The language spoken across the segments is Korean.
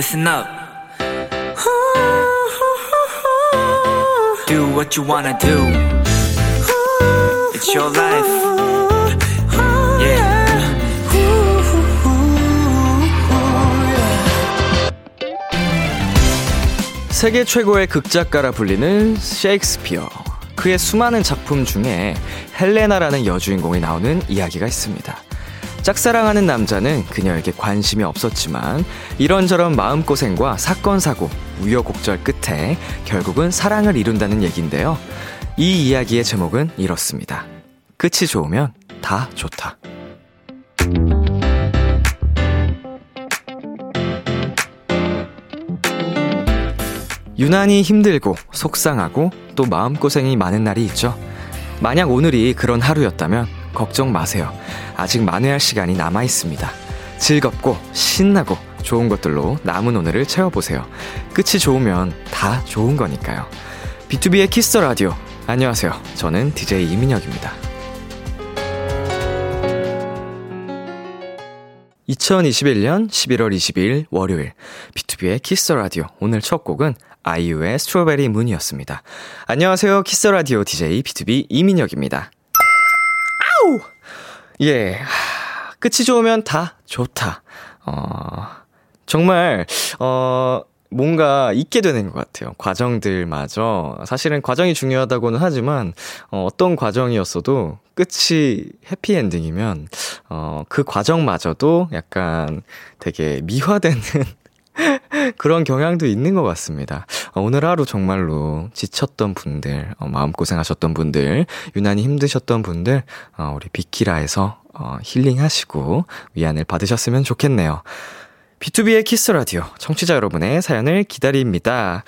listen up. Do what you wanna do. It's your life. Yeah. 세계 최고의 극작가라 불리는 셰익스피어. 그의 수많은 작품 중에 헬레나라는 여주인공이 나오는 이야기가 있습니다. 짝사랑하는 남자는 그녀에게 관심이 없었지만 이런저런 마음고생과 사건, 사고, 우여곡절 끝에 결국은 사랑을 이룬다는 얘기인데요. 이 이야기의 제목은 이렇습니다. 끝이 좋으면 다 좋다. 유난히 힘들고 속상하고 또 마음고생이 많은 날이 있죠. 만약 오늘이 그런 하루였다면 걱정 마세요. 아직 만회할 시간이 남아 있습니다. 즐겁고 신나고 좋은 것들로 남은 오늘을 채워보세요. 끝이 좋으면 다 좋은 거니까요. B2B의 키스터 라디오. 안녕하세요. 저는 DJ 이민혁입니다. 2021년 11월 22일 월요일 B2B의 키스터 라디오 오늘 첫 곡은 아이유의 strawberry moon이었습니다. 안녕하세요. 키스 라디오 DJ B2B 이민혁입니다. 아우! 예. 끝이 좋으면 다 좋다. 어, 정말, 어, 뭔가 잊게 되는 것 같아요. 과정들마저. 사실은 과정이 중요하다고는 하지만, 어, 어떤 과정이었어도 끝이 해피엔딩이면, 어, 그 과정마저도 약간 되게 미화되는 그런 경향도 있는 것 같습니다. 어, 오늘 하루 정말로 지쳤던 분들, 어, 마음고생하셨던 분들, 유난히 힘드셨던 분들, 어, 우리 비키라에서 어, 힐링하시고 위안을 받으셨으면 좋겠네요. B2B의 키스 라디오 청취자 여러분의 사연을 기다립니다.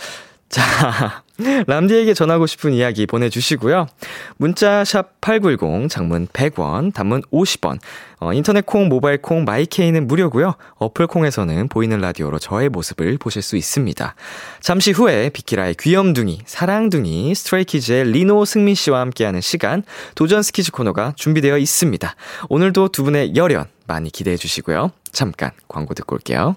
자, 람디에게 전하고 싶은 이야기 보내주시고요. 문자 샵 8910, 장문 100원, 단문 50원, 어, 인터넷 콩, 모바일 콩, 마이케이는 무료고요. 어플 콩에서는 보이는 라디오로 저의 모습을 보실 수 있습니다. 잠시 후에 비키라의 귀염둥이, 사랑둥이, 스트레이키즈의 리노 승민 씨와 함께하는 시간, 도전 스키즈 코너가 준비되어 있습니다. 오늘도 두 분의 열연 많이 기대해 주시고요. 잠깐 광고 듣고 올게요.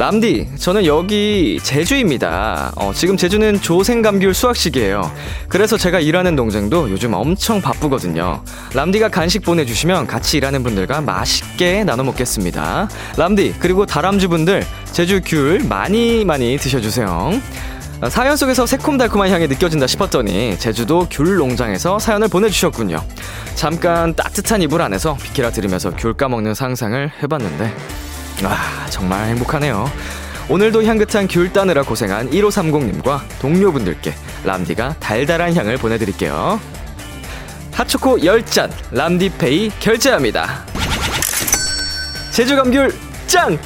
람디, 저는 여기 제주입니다. 어, 지금 제주는 조생감귤 수확 시기예요. 그래서 제가 일하는 농장도 요즘 엄청 바쁘거든요. 람디가 간식 보내주시면 같이 일하는 분들과 맛있게 나눠 먹겠습니다. 람디, 그리고 다람쥐 분들, 제주 귤 많이 많이 드셔주세요. 사연 속에서 새콤달콤한 향이 느껴진다 싶었더니 제주도 귤 농장에서 사연을 보내주셨군요. 잠깐 따뜻한 이불 안에서 비키라 들으면서 귤 까먹는 상상을 해봤는데 아, 정말 행복하네요. 오늘도 향긋한 귤 따느라 고생한 1530님과 동료분들께 람디가 달달한 향을 보내드릴게요. 핫초코 10잔, 람디페이 결제합니다. 제주감귤 짱!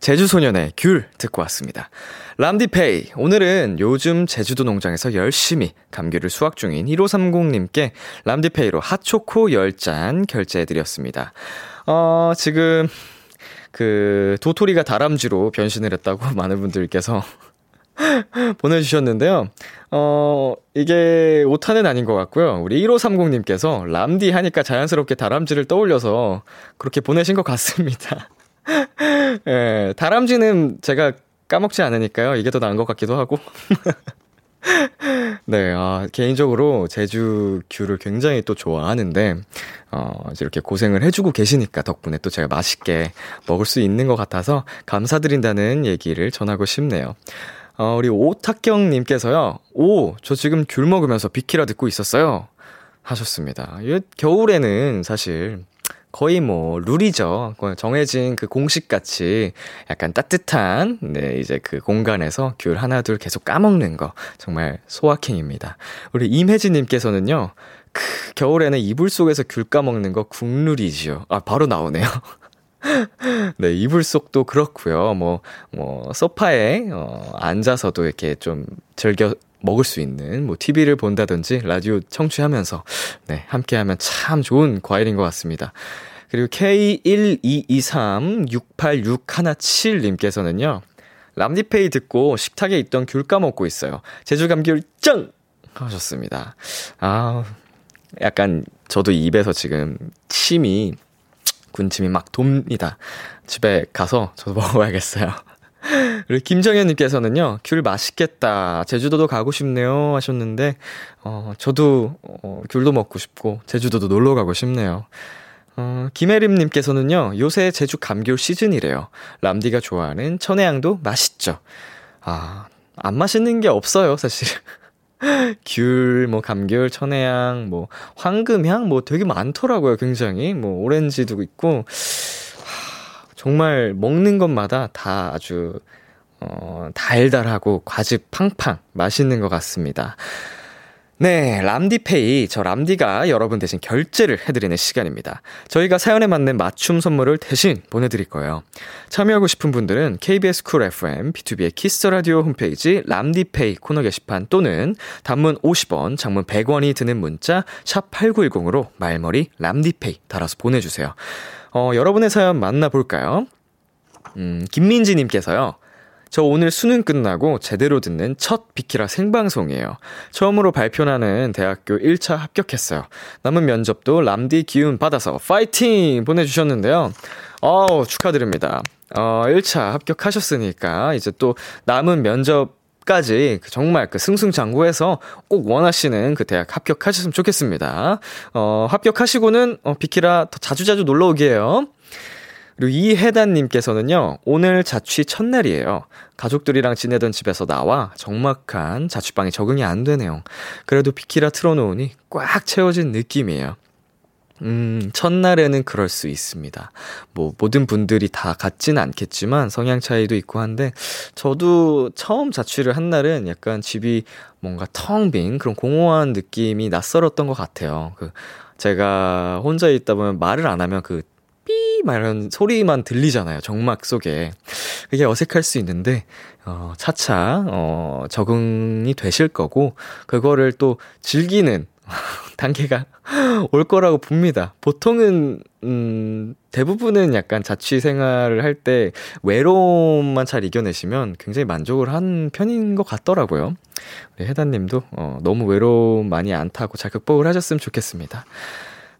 제주소년의 귤 듣고 왔습니다. 람디페이. 오늘은 요즘 제주도 농장에서 열심히 감귤을 수확 중인 1530님께 람디페이로 핫초코 10잔 결제해드렸습니다. 어, 지금 그 도토리가 다람쥐로 변신을 했다고 많은 분들께서 보내주셨는데요. 어, 이게 오타는 아닌 것 같고요. 우리 1530님께서 람디 하니까 자연스럽게 다람쥐를 떠올려서 그렇게 보내신 것 같습니다. 예, 다람쥐는 제가 까먹지 않으니까요. 이게 더 나은 것 같기도 하고. 네, 아, 개인적으로 제주 귤을 굉장히 또 좋아하는데, 어, 이렇게 고생을 해주고 계시니까 덕분에 또 제가 맛있게 먹을 수 있는 것 같아서 감사드린다는 얘기를 전하고 싶네요. 어, 우리 오탁경님께서요, 오, 저 지금 귤 먹으면서 비키라 듣고 있었어요. 하셨습니다. 겨울에는 사실 거의 뭐 룰이죠. 정해진 그 공식 같이 약간 따뜻한 네 이제 그 공간에서 귤 하나 둘 계속 까먹는 거 정말 소확행입니다. 우리 임혜진 님께서는요. 크, 겨울에는 이불 속에서 귤 까먹는 거 국룰이지요. 아 바로 나오네요. 네, 이불 속도 그렇고요. 뭐, 뭐, 소파에, 어, 앉아서도 이렇게 좀 즐겨 먹을 수 있는, 뭐, TV를 본다든지, 라디오 청취하면서, 네, 함께 하면 참 좋은 과일인 것 같습니다. 그리고 K122368617님께서는요, 람디페이 듣고 식탁에 있던 귤 까먹고 있어요. 제주 감귤 짱! 하셨습니다. 아, 약간 저도 입에서 지금 침이 군침이 막 돕니다. 집에 가서 저도 먹어야겠어요. 그리고 김정현님께서는요, 귤 맛있겠다. 제주도도 가고 싶네요. 하셨는데, 어, 저도, 어, 귤도 먹고 싶고, 제주도도 놀러 가고 싶네요. 어, 김혜림님께서는요, 요새 제주 감귤 시즌이래요. 람디가 좋아하는 천혜향도 맛있죠. 아, 안 맛있는 게 없어요, 사실. 귤, 뭐, 감귤, 천혜향, 뭐, 황금향, 뭐 되게 많더라고요, 굉장히. 뭐, 오렌지도 있고, 하, 정말 먹는 것마다 다 아주, 어, 달달하고 과즙 팡팡 맛있는 것 같습니다. 네, 람디페이. 저 람디가 여러분 대신 결제를 해드리는 시간입니다. 저희가 사연에 맞는 맞춤 선물을 대신 보내드릴 거예요. 참여하고 싶은 분들은 KBS 쿨 FM, B2B의 키스 라디오 홈페이지 람디페이 코너 게시판 또는 단문 50원, 장문 100원이 드는 문자 샵 8910으로 말머리 람디페이 달아서 보내주세요. 어, 여러분의 사연 만나볼까요? 음, 김민지님께서요. 저 오늘 수능 끝나고 제대로 듣는 첫 비키라 생방송이에요. 처음으로 발표나는 대학교 1차 합격했어요. 남은 면접도 람디 기운 받아서 파이팅! 보내주셨는데요. 어우, 축하드립니다. 어, 1차 합격하셨으니까 이제 또 남은 면접 까지 그 정말 그 승승장구해서 꼭 원하시는 그 대학 합격하셨으면 좋겠습니다. 어, 합격하시고는 어, 비키라 더 자주자주 놀러 오게요. 그리고 이혜단님께서는요, 오늘 자취 첫날이에요. 가족들이랑 지내던 집에서 나와 적막한 자취방에 적응이 안 되네요. 그래도 비키라 틀어놓으니 꽉 채워진 느낌이에요. 음, 첫날에는 그럴 수 있습니다. 뭐, 모든 분들이 다 같지는 않겠지만 성향 차이도 있고 한데, 저도 처음 자취를 한 날은 약간 집이 뭔가 텅 빈 그런 공허한 느낌이 낯설었던 것 같아요. 그, 제가 혼자 있다 보면 말을 안 하면 그 삐막 이런 소리만 들리잖아요. 정막 속에. 그게 어색할 수 있는데, 어, 차차, 어, 적응이 되실 거고, 그거를 또 즐기는 단계가 올 거라고 봅니다. 보통은, 음, 대부분은 약간 자취 생활을 할 때 외로움만 잘 이겨내시면 굉장히 만족을 한 편인 것 같더라고요. 우리 혜단님도, 어, 너무 외로움 많이 안 타고 잘 극복을 하셨으면 좋겠습니다.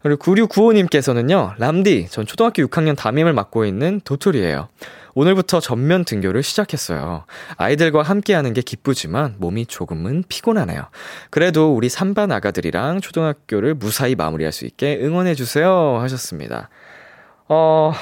그리고 9695님께서는요, 람디, 전 초등학교 6학년 담임을 맡고 있는 도토리예요. 오늘부터 전면 등교를 시작했어요. 아이들과 함께하는 게 기쁘지만 몸이 조금은 피곤하네요. 그래도 우리 3반 아가들이랑 초등학교를 무사히 마무리할 수 있게 응원해주세요. 하셨습니다. 어,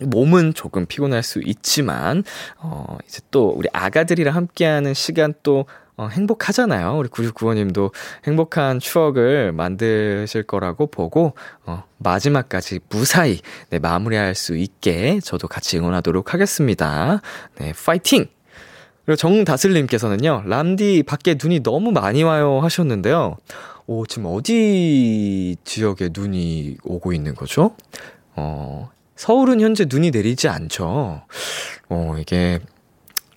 몸은 조금 피곤할 수 있지만, 어, 이제 또 우리 아가들이랑 함께하는 시간 또 어, 행복하잖아요. 우리 9695님도 행복한 추억을 만드실 거라고 보고, 어, 마지막까지 무사히, 네, 마무리할 수 있게 저도 같이 응원하도록 하겠습니다. 네, 파이팅! 그리고 정다슬님께서는요, 람디 밖에 눈이 너무 많이 와요 하셨는데요. 오, 지금 어디 지역에 눈이 오고 있는 거죠? 어, 서울은 현재 눈이 내리지 않죠. 어, 이게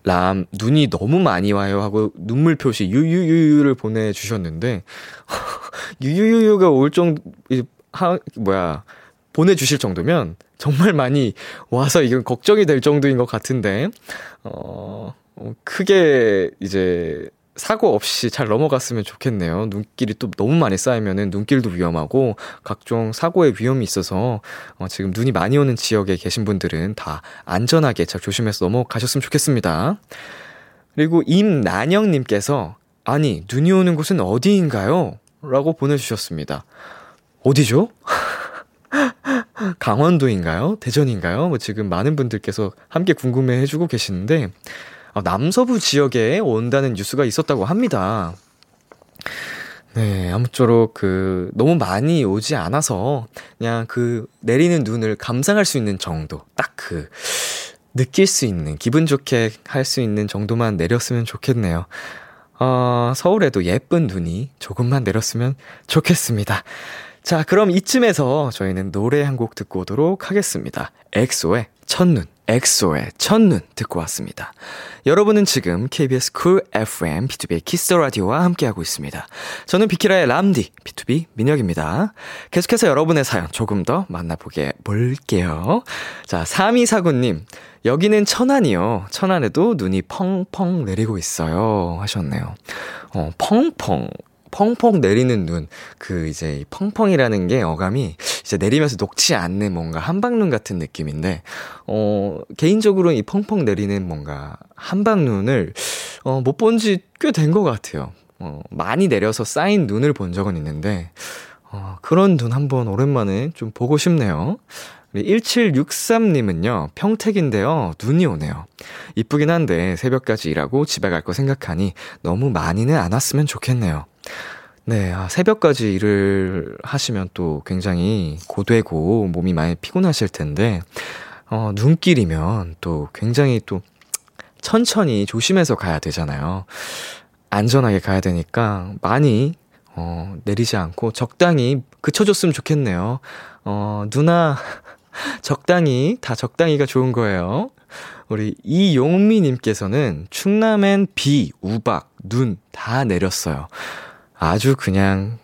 람, 눈이 너무 많이 와요 하고 눈물 표시 유유유유를 보내주셨는데, 유유유유가 올 정도, 하, 뭐야, 보내주실 정도면 정말 많이 와서 이건 걱정이 될 정도인 것 같은데, 어, 어 크게 이제 사고 없이 잘 넘어갔으면 좋겠네요. 눈길이 또 너무 많이 쌓이면은 눈길도 위험하고 각종 사고의 위험이 있어서 어, 지금 눈이 많이 오는 지역에 계신 분들은 다 안전하게 잘 조심해서 넘어가셨으면 좋겠습니다. 그리고 임난영님께서, 아니, 눈이 오는 곳은 어디인가요? 라고 보내주셨습니다. 어디죠? 강원도인가요? 대전인가요? 뭐 지금 많은 분들께서 함께 궁금해 해주고 계시는데, 아, 남서부 지역에 온다는 뉴스가 있었다고 합니다. 네, 아무쪼록 그, 너무 많이 오지 않아서, 그냥 그, 내리는 눈을 감상할 수 있는 정도, 딱 그, 느낄 수 있는, 기분 좋게 할 수 있는 정도만 내렸으면 좋겠네요. 어, 서울에도 예쁜 눈이 조금만 내렸으면 좋겠습니다. 자, 그럼 이쯤에서 저희는 노래 한 곡 듣고 오도록 하겠습니다. 엑소의 첫눈, 엑소의 첫눈 듣고 왔습니다. 여러분은 지금 KBS 쿨 FM B2B의 키스 라디오와 함께하고 있습니다. 저는 비키라의 람디 BTOB 민혁입니다. 계속해서 여러분의 사연 조금 더 만나보게 볼게요. 자, 3249님. 여기는 천안이요. 천안에도 눈이 펑펑 내리고 있어요. 하셨네요. 어, 펑펑. 펑펑 내리는 눈. 그 이제 펑펑이라는 게 어감이 이제 내리면서 녹지 않는 뭔가 한방눈 같은 느낌인데, 어, 개인적으로 이 펑펑 내리는 뭔가 한방눈을, 어, 못 본 지 꽤 된 것 같아요. 어, 많이 내려서 쌓인 눈을 본 적은 있는데, 어, 그런 눈 한번 오랜만에 좀 보고 싶네요. 1763님은요, 평택인데요, 눈이 오네요. 이쁘긴 한데, 새벽까지 일하고 집에 갈 거 생각하니 너무 많이는 안 왔으면 좋겠네요. 네, 아, 새벽까지 일을 하시면 또 굉장히 고되고 몸이 많이 피곤하실 텐데, 어, 눈길이면 또 굉장히 또 천천히 조심해서 가야 되잖아요. 안전하게 가야 되니까 많이, 어, 내리지 않고 적당히 그쳐줬으면 좋겠네요. 어, 누나, 적당히, 다 적당히가 좋은 거예요. 우리 이용미님께서는 충남엔 비, 우박, 눈 다 내렸어요. 아주 그냥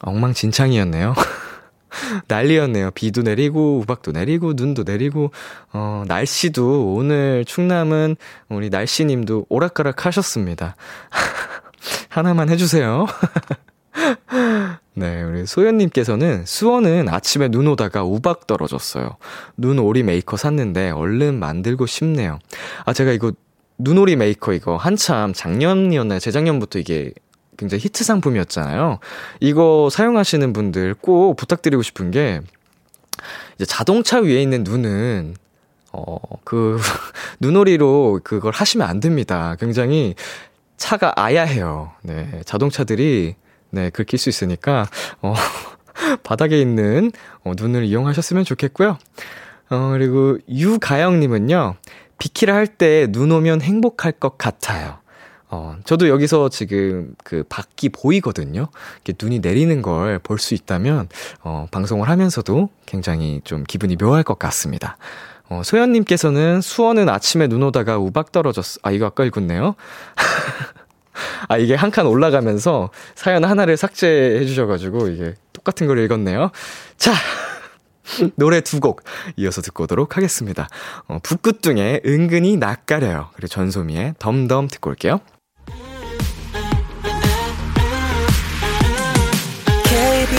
엉망진창이었네요. 난리였네요. 비도 내리고, 우박도 내리고, 눈도 내리고, 어, 날씨도 오늘 충남은 우리 날씨님도 오락가락 하셨습니다. 하나만 해주세요. 네, 우리 소연님께서는 수원은 아침에 눈 오다가 우박 떨어졌어요. 눈오리 메이커 샀는데 얼른 만들고 싶네요. 아, 제가 이거 눈오리 메이커 이거 한참 작년이었나요? 재작년부터 이게 굉장히 히트 상품이었잖아요. 이거 사용하시는 분들 꼭 부탁드리고 싶은 게, 이제 자동차 위에 있는 눈은, 어, 그, 눈오리로 그걸 하시면 안 됩니다. 굉장히 차가 아야해요. 네. 자동차들이, 네, 긁힐 수 있으니까, 어, 바닥에 있는 어, 눈을 이용하셨으면 좋겠고요. 어, 그리고 유가영님은요, 비키라 할 때 눈 오면 행복할 것 같아요. 어, 저도 여기서 지금 그 밖이 보이거든요. 이렇게 눈이 내리는 걸 볼 수 있다면, 어, 방송을 하면서도 굉장히 좀 기분이 묘할 것 같습니다. 어, 소연님께서는 수원은 아침에 눈 오다가 우박 떨어졌어. 아, 이거 아까 읽었네요. 아, 이게 한 칸 올라가면서 사연 하나를 삭제해 주셔가지고, 이게 똑같은 걸 읽었네요. 자! 노래 두 곡 이어서 듣고 오도록 하겠습니다. 어, 북구뚱의 은근히 낯가려요. 그리고 전소미의 덤덤 듣고 올게요.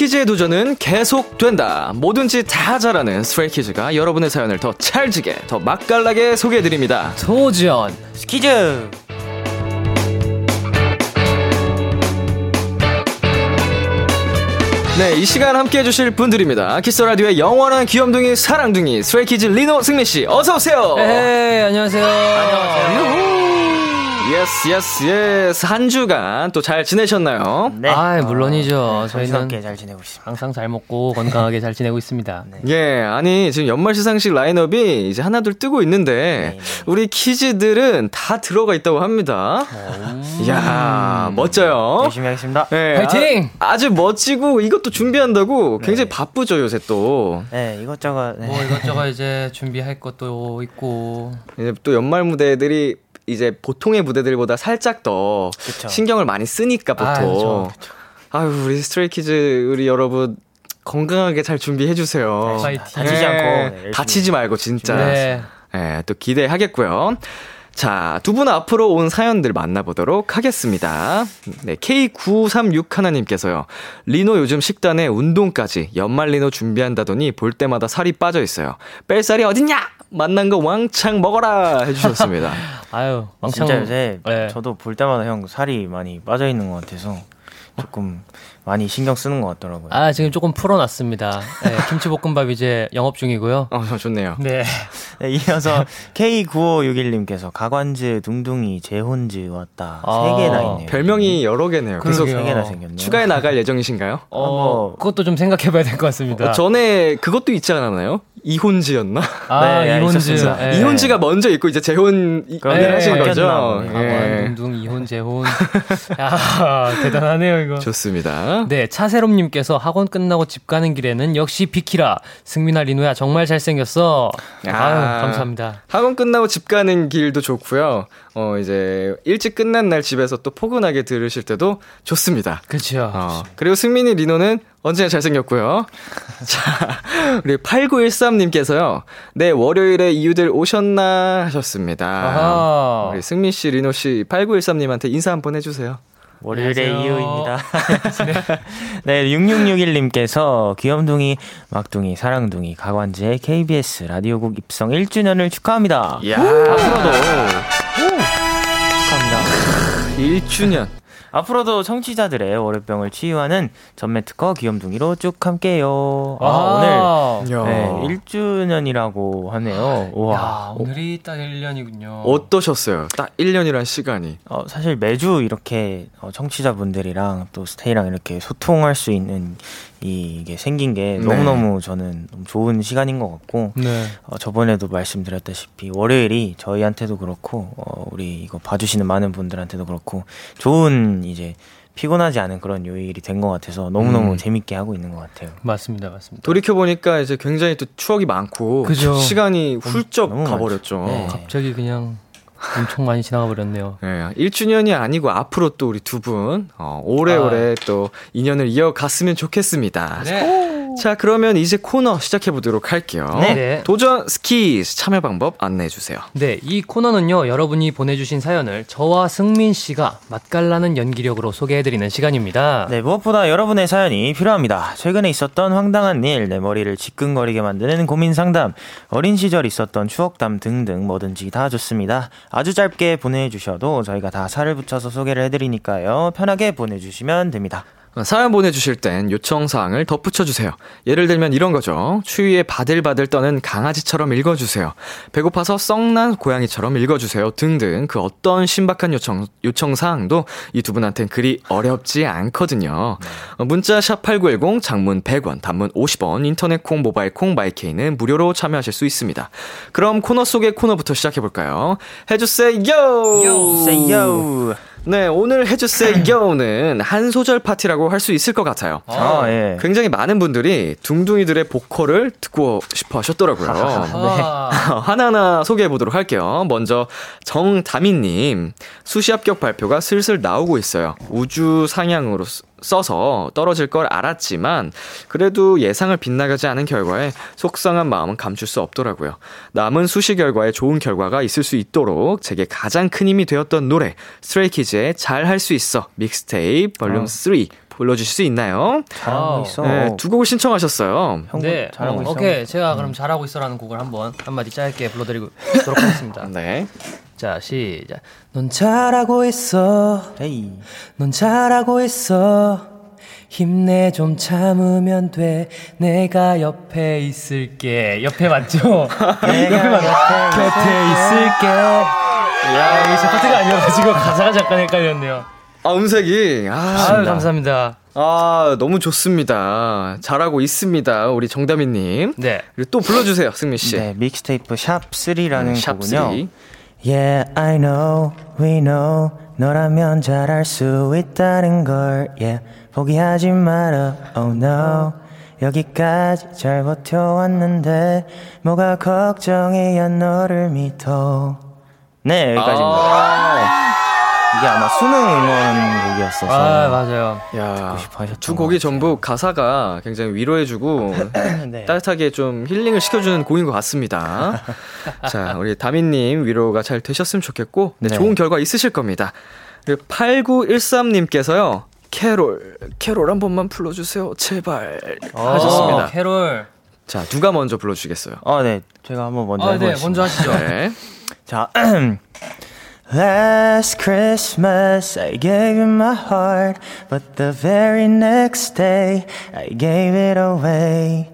스키즈의 도전은 계속된다. 뭐든지 다 잘하는 스트레이키즈가 여러분의 사연을 더 찰지게, 더 맛깔나게 소개해드립니다. 도전 스키즈 네, 이 시간 함께 해주실 분들입니다. Kiss the Radio의 영원한 귀염둥이 사랑둥이 스트레이키즈 리노 승민 씨, 어서 오세요. 에이 안녕하세요 안녕하세요 yes yes yes 한 주간 또 잘 지내셨나요? 네 아 물론이죠 저희는 정신없게 잘 지내고 있습니다 항상 잘 먹고 건강하게 잘 지내고 있습니다 예, 아니 지금 연말 시상식 라인업이 이제 하나둘 뜨고 있는데 네, 네. 우리 키즈들은 다 들어가 있다고 합니다. 이야 멋져요. 열심히 하겠습니다 네, 파이팅! 아, 주 멋지고 이것도 준비한다고 굉장히 네. 바쁘죠 요새 또. 네 이것저것 네. 뭐 이것저것 이제 준비할 것도 있고 이제 또 연말 무대들이 이제 보통의 무대들보다 살짝 더 그쵸. 신경을 많이 쓰니까 보통. 아, 그쵸, 아유, 우리 스트레이키즈 우리 여러분 건강하게 잘 준비해 주세요. 파이팅. 다치지 않고 네. 다치지 말고 진짜. 네. 예, 또 기대하겠고요. 자, 두 분 앞으로 온 사연들 만나보도록 하겠습니다. 네, K936 하나님께서요. 리노 요즘 식단에 운동까지 연말 리노 준비한다더니 볼 때마다 살이 빠져 있어요. 뺄 살이 어딨냐? 만난 거 왕창 먹어라! 해주셨습니다. 아유, 왕창. 진짜 요새 네. 저도 볼 때마다 형 살이 많이 빠져 있는 것 같아서 조금 많이 신경 쓰는 것 같더라고요. 아, 지금 조금 풀어놨습니다. 네, 김치볶음밥 이제 영업 중이고요. 어, 좋네요. 네. 네, 이어서 K9561님께서 가관즈 둥둥이 재혼즈 왔다. 아, 세 개나 있네요. 별명이 여러 개네요. 그러게요. 세 개나 생겼네요. 추가해 나갈 예정이신가요? 어, 뭐- 그것도 좀 생각해봐야 될 것 같습니다. 어, 전에 그것도 있지 않았나요? 이혼지였나? 아, 네, 이혼즈. 있었습니다. 예. 이혼지가 먼저 있고 이제 재혼 이- 을 네, 하신 거죠? 보네. 강원, 예. 둥둥, 이혼, 재혼. 야, 대단하네요, 이거. 좋습니다. 네, 차세롬님께서 학원 끝나고 집 가는 길에는 역시 비키라. 승민아, 리노야, 정말 잘생겼어. 아. 아유, 감사합니다. 학원 끝나고 집 가는 길도 좋고요. 어, 이제 일찍 끝난 날 집에서 또 포근하게 들으실 때도 좋습니다. 그렇죠. 어, 그리고 승민이 리노는 언제나 잘생겼고요. 자, 우리 8913님께서요. 네, 월요일에 이유들 오셨나 하셨습니다. 아하. 우리 승민 씨, 리노 씨, 8913님한테 인사 한번 해주세요. 월요일의. 이유입니다. 네, 6661님께서 귀염둥이, 막둥이, 사랑둥이, 가관지의 KBS 라디오국 입성 1주년을 축하합니다. 이야. 앞으로도 축하합니다. 1주년. 앞으로도 청취자들의 월요병을 치유하는 전매 특허 귀염둥이로 쭉 함께해요. 아, 아, 오늘 야. 네, 1주년이라고 하네요. 우와. 야, 오늘이 딱 1년이군요. 어떠셨어요? 딱 1년이란 시간이. 어, 사실 매주 이렇게 어, 청취자분들이랑 또 스테이랑 이렇게 소통할 수 있는 이, 이게 생긴 게 네. 너무너무 저는 너무 좋은 시간인 것 같고 네. 어, 저번에도 말씀드렸다시피 월요일이 저희한테도 그렇고 어, 우리 이거 봐주시는 많은 분들한테도 그렇고 좋은 이제 피곤하지 않은 그런 요일이 된 것 같아서 너무너무 음. 재밌게 하고 있는 것 같아요. 맞습니다, 맞습니다. 돌이켜 보니까 이제 굉장히 또 추억이 많고. 그죠. 시간이 훌쩍 너무 가버렸죠. 네. 갑자기 그냥 엄청 많이 지나가 버렸네요. 네, 1주년이 아니고 앞으로 또 우리 두 분, 어, 오래오래 또 인연을 이어갔으면 좋겠습니다. 네. 자, 그러면 이제 코너 시작해 보도록 할게요. 네. 도전 스키즈 참여 방법 안내해 주세요. 네, 이 코너는요, 여러분이 보내 주신 사연을 저와 승민 씨가 맛깔나는 연기력으로 소개해 드리는 시간입니다. 네, 무엇보다 여러분의 사연이 필요합니다. 최근에 있었던 황당한 일, 내 머리를 지끈거리게 만드는 고민 상담, 어린 시절 있었던 추억담 등등 뭐든지 다 좋습니다. 아주 짧게 보내 주셔도 저희가 다 살을 붙여서 소개를 해 드리니까요. 편하게 보내 주시면 됩니다. 사연 보내주실 땐 요청사항을 덧붙여주세요. 예를 들면 이런 거죠. 추위에 바들바들 떠는 강아지처럼 읽어주세요. 배고파서 썩난 고양이처럼 읽어주세요. 등등 그 어떤 신박한 요청, 요청사항도 이 두 분한텐 그리 어렵지 않거든요. 어, 문자 샵8910 장문 100원, 단문 50원, 인터넷 콩, 모바일 콩, 마이케이는 무료로 참여하실 수 있습니다. 그럼 코너 속의 코너부터 시작해볼까요? 해주세요! Say yo! 네, 오늘 해주세요는 한 소절 파티라고 할 수 있을 것 같아요. 아, 예. 굉장히 많은 분들이 둥둥이들의 보컬을 듣고 싶어 하셨더라고요. 아, 하나하나 소개해 보도록 할게요. 먼저 정다미님 수시 합격 발표가 슬슬 나오고 있어요. 우주 상향으로 쓰- 써서 떨어질 걸 알았지만 그래도 예상을 빗나가지 않은 결과에 속상한 마음은 감출 수 없더라고요. 남은 수시 결과에 좋은 결과가 있을 수 있도록 제게 가장 큰 힘이 되었던 노래 스트레이키즈의 잘 할 수 있어 믹스테이프 볼륨 3 불러주실 수 있나요? 잘하고 아우. 있어. 네, 두 곡을 신청하셨어요. 형 네, 잘하고 어, 있어. 오케이. 제가 그럼 잘하고 있어라는 곡을 한번 한마디 짧게 불러드리도록 하겠습니다. 네. 자, 시작. 넌 잘하고 있어. 헤이. 넌 잘하고 있어. 힘내 좀 참으면 돼. 내가 옆에 있을게. 옆에 맞죠? 옆에 맞 곁에 있을게. 야, 이게 제 파트가 아니어가지고 가사가 잠깐 헷갈렸네요. 아, 음색이. 아, 아유, 감사합니다. 아, 너무 좋습니다. 잘하고 있습니다. 우리 정다미님. 네. 그리고 또 불러주세요, 승민씨. 네, 믹스테이프 샵 3라는 음, 샵 곡은요. 3. Yeah, I know, we know. 너라면 잘할 수 있다는 걸. Yeah, 포기하지 마라. Oh no. 여기까지 잘 버텨왔는데 뭐가 걱정이야 너를 믿어. 네, 여기까지입니다. 아, 이게 아마 수능 응원 곡이었어서. 아, 맞아요. 야, 싶어 하셨던 두것 곡이. 전부 가사가 굉장히 위로해주고 네. 따뜻하게 좀 힐링을 시켜주는 곡인 것 같습니다. 자, 우리 다민님 위로가 잘 되셨으면 좋겠고, 네, 네. 좋은 결과 있으실 겁니다. 그리고 8913님께서요, 캐롤, 캐롤 한 번만 불러주세요. 제발. 하셨습니다. 어, 캐롤. 자, 누가 먼저 불러주시겠어요? 어, 네. 제가 한번 먼저 아, 네, 해보겠습니다. 먼저 하시죠. 네. 자, Last Christmas I gave you my heart, but the very next day I gave it away.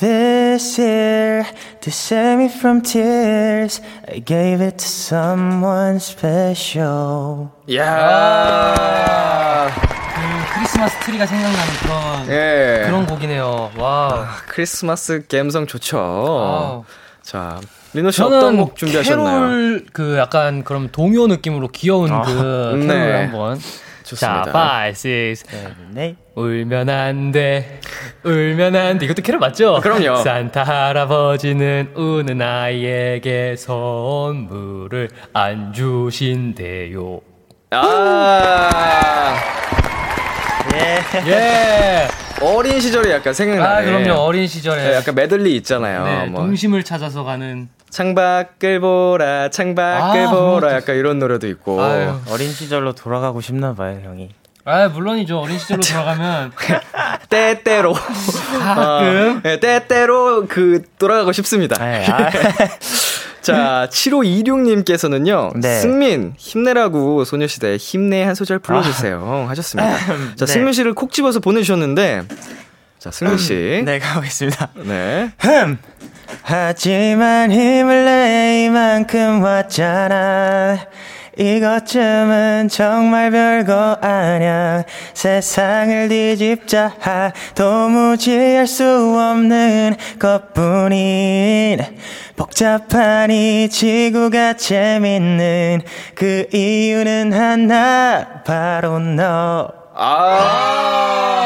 This year, to save me from tears, I gave it to someone special. 야 그 크리스마스 트리가 생각나는 그런 예. 그런 곡이네요. 와. 크리스마스 감성 좋죠. 아우. 자, 리노 씨 어떤 곡 준비하셨나요? 캐롤 그 약간 그럼 동요 느낌으로 귀여운 아, 그 네. 캐롤 한번. 좋습니다. 자, 5, 6. 네. 울면 안 돼. 울면 안 돼. 이것도 캐롤 맞죠? 그럼요. 산타 할아버지는 우는 아이에게 선물을 안 주신대요. 아, 예. 어린 시절이 약간 생각나네. 아, 그럼요. 어린 시절에. 네, 약간 메들리 있잖아요. 네, 뭐. 동심을 찾아서 가는. 창밖을 보라, 창밖을 아, 보라, 약간 이런 노래도 있고. 아유. 어린 시절로 돌아가고 싶나 봐요, 형이. 아, 물론이죠. 어린 시절로 돌아가면 때때로. 가끔 어, 네, 때때로 그 돌아가고 싶습니다. 네, 아, 자, 7526님께서는요, 네. 승민, 힘내라고 소녀시대 힘내 한 소절 불러주세요. 하셨습니다. 자, 네. 승민 씨를 콕 집어서 보내주셨는데, 자, 승민 씨. 네, 가보겠습니다. 네. 흠. 하지만 힘을 내 이만큼 왔잖아. 이것쯤은 정말 별거 아냐. 세상을 뒤집자 도무지 알 수 없는 것뿐인 복잡한 이 지구가 재밌는 그 이유는 하나 바로 너. 아.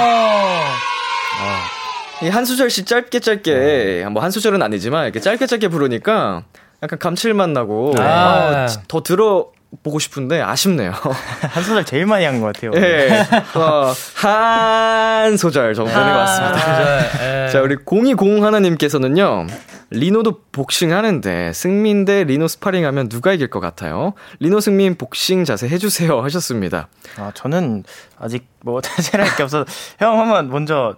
이한 소절씩 짧게 짧게, 뭐한 소절은 아니지만, 이렇게 짧게 짧게 부르니까 약간 감칠맛 나고, 아. 아, 더 들어 보고 싶은데 아쉽네요. 한 소절 제일 많이 한 것 같아요. 예. 어, 한 소절 정도 되는 것 같습니다. 아, 예. 자, 우리 020 하나님께서는요, 리노도 복싱 하는데, 승민 대 리노 스파링 하면 누가 이길 것 같아요? 리노 승민 복싱 자세 해주세요. 하셨습니다. 아, 저는 아직 뭐 자세할 게 없어서 형 한번 먼저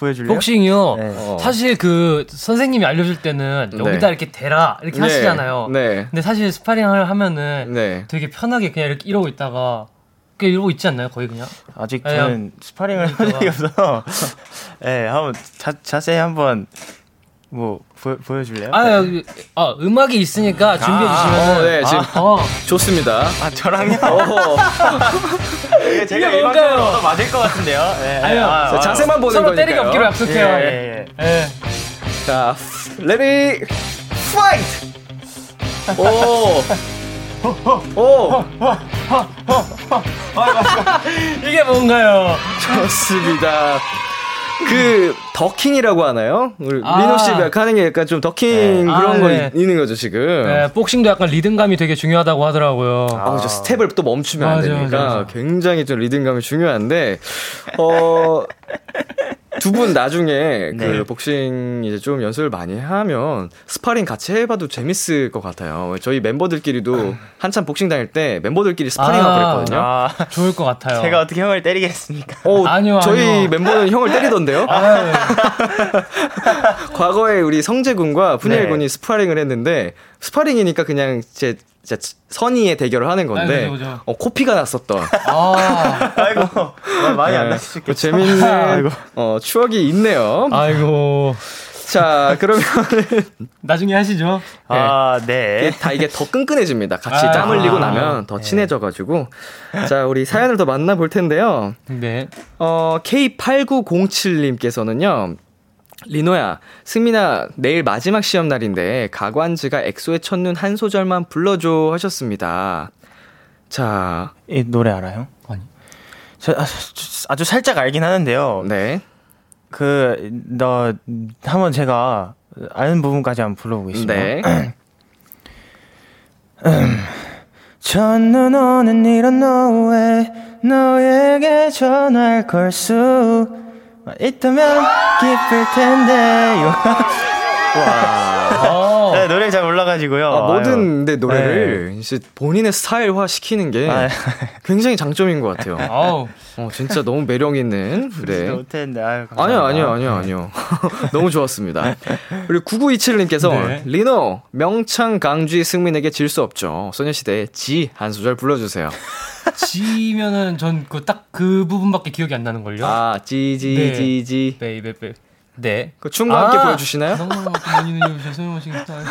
보여줄래요? 복싱이요. 네. 어. 사실 그 선생님이 알려줄 때는 여기다 네. 이렇게 대라 이렇게 네. 하시잖아요. 네. 근데 사실 스파링을 하면은 네. 되게 편하게 그냥 이렇게 이러고 있다가 그냥 이러고 있지 않나요? 거의 그냥. 아직 네, 저는 스파링을 한 적이 없어서 예, 한번 자, 자세히 한번 뭐 보, 보여줄래요? 아, 여기, 아 음악이 있으니까 준비해 주시면. 어, 네, 지금 어, 좋습니다. 아 저랑요? 어허. 이게 제가 이게 뭔가요? 얻어 맞을 것 같은데요. 예, 아니요. 아, 자, 아, 자세만 보는 서로 거니까요. 때리기 없기로 약속해요. 예, 예. 예, 예. 자, ready, fight! 오! 오! 이게 뭔가요? 좋습니다. 그 더킹이라고 하나요? 우리 아. 리노 씨가 하는 게 약간 좀 더킹 네. 그런 아, 거 네. 있- 있는 거죠 지금. 네, 복싱도 약간 리듬감이 되게 중요하다고 하더라고요. 아, 저 스텝을 또 멈추면 안 맞아, 되니까 맞아, 맞아. 굉장히 좀 리듬감이 중요한데 어. 두 분 나중에 그 네. 복싱 이제 좀 연습을 많이 하면 스파링 같이 해봐도 재밌을 것 같아요. 저희 멤버들끼리도 한참 복싱 다닐 때 멤버들끼리 스파링하고 아. 그랬거든요. 아, 좋을 것 같아요. 제가 어떻게 형을 때리겠습니까? 어, 아니요, 저희 아니요. 멤버는 형을 때리던데요? 아유, 과거에 우리 성재 군과 프니엘 네. 군이 스파링을 했는데 스파링이니까 그냥 제, 제 선의의 대결을 하는 건데 아, 그죠, 그죠. 어, 코피가 났었던 아, 아이고 아, 많이 안 네, 나시겠죠? 그 재밌는 어, 추억이 있네요. 아이고. 자 그러면 나중에 하시죠. 아, 네. 다 이게 더 끈끈해집니다. 같이 아, 땀 흘리고 아, 나면 더 친해져가지고 자 우리 사연을 더 만나볼 텐데요. 네. 어, K8907님께서는요, 리노야, 승민아, 내일 마지막 시험 날인데, 가관즈가 엑소의 첫눈 한 소절만 불러줘 하셨습니다. 자, 이 노래 알아요? 아니. 저 아, 아주 살짝 알긴 하는데요. 네. 그, 너, 한번 제가 아는 부분까지 한번 불러보겠습니다. 네. 음, 첫눈 오는 이런 노에 너에게 전화를 걸수 있다면 기쁠 텐데. 네, 노래 잘 몰라가지고요. 아, 모든 내. 노래를 이제 본인의 스타일화 시키는 게 아, 굉장히 장점인 것 같아요. 아우. 어, 진짜 너무 매력 있는 네. 못했는데. 아유, 아니요. 아니요, 아니요, 아니요. 너무 좋았습니다. 그리고 9927님께서 네. 리노 명창 강쥐 승민에게 질 수 없죠. 소녀시대의 지 한 소절 불러주세요. 지면은 전 그 딱 그 부분밖에 기억이 안 나는 걸요. 아, Gee Gee 네. Gee Gee. Baby ba. 네. 그 춤과 함께 아, 보여주시나요? 너무너무 멋진 눈이 눈이 소용없으니까.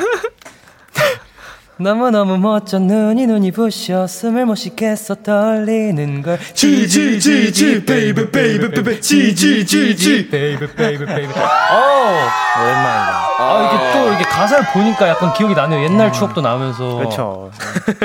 너무 너무 멋져 눈이 눈이 부셔 숨을 못 쉬겠어 떨리는 걸 지지지지 베이베 베이베 베이베 지지지지 baby baby baby 어 오랜만이다. 아, 이게 또 이게 가사를 보니까 약간 기억이 나네요. 옛날 추억도 나면서. 그렇죠.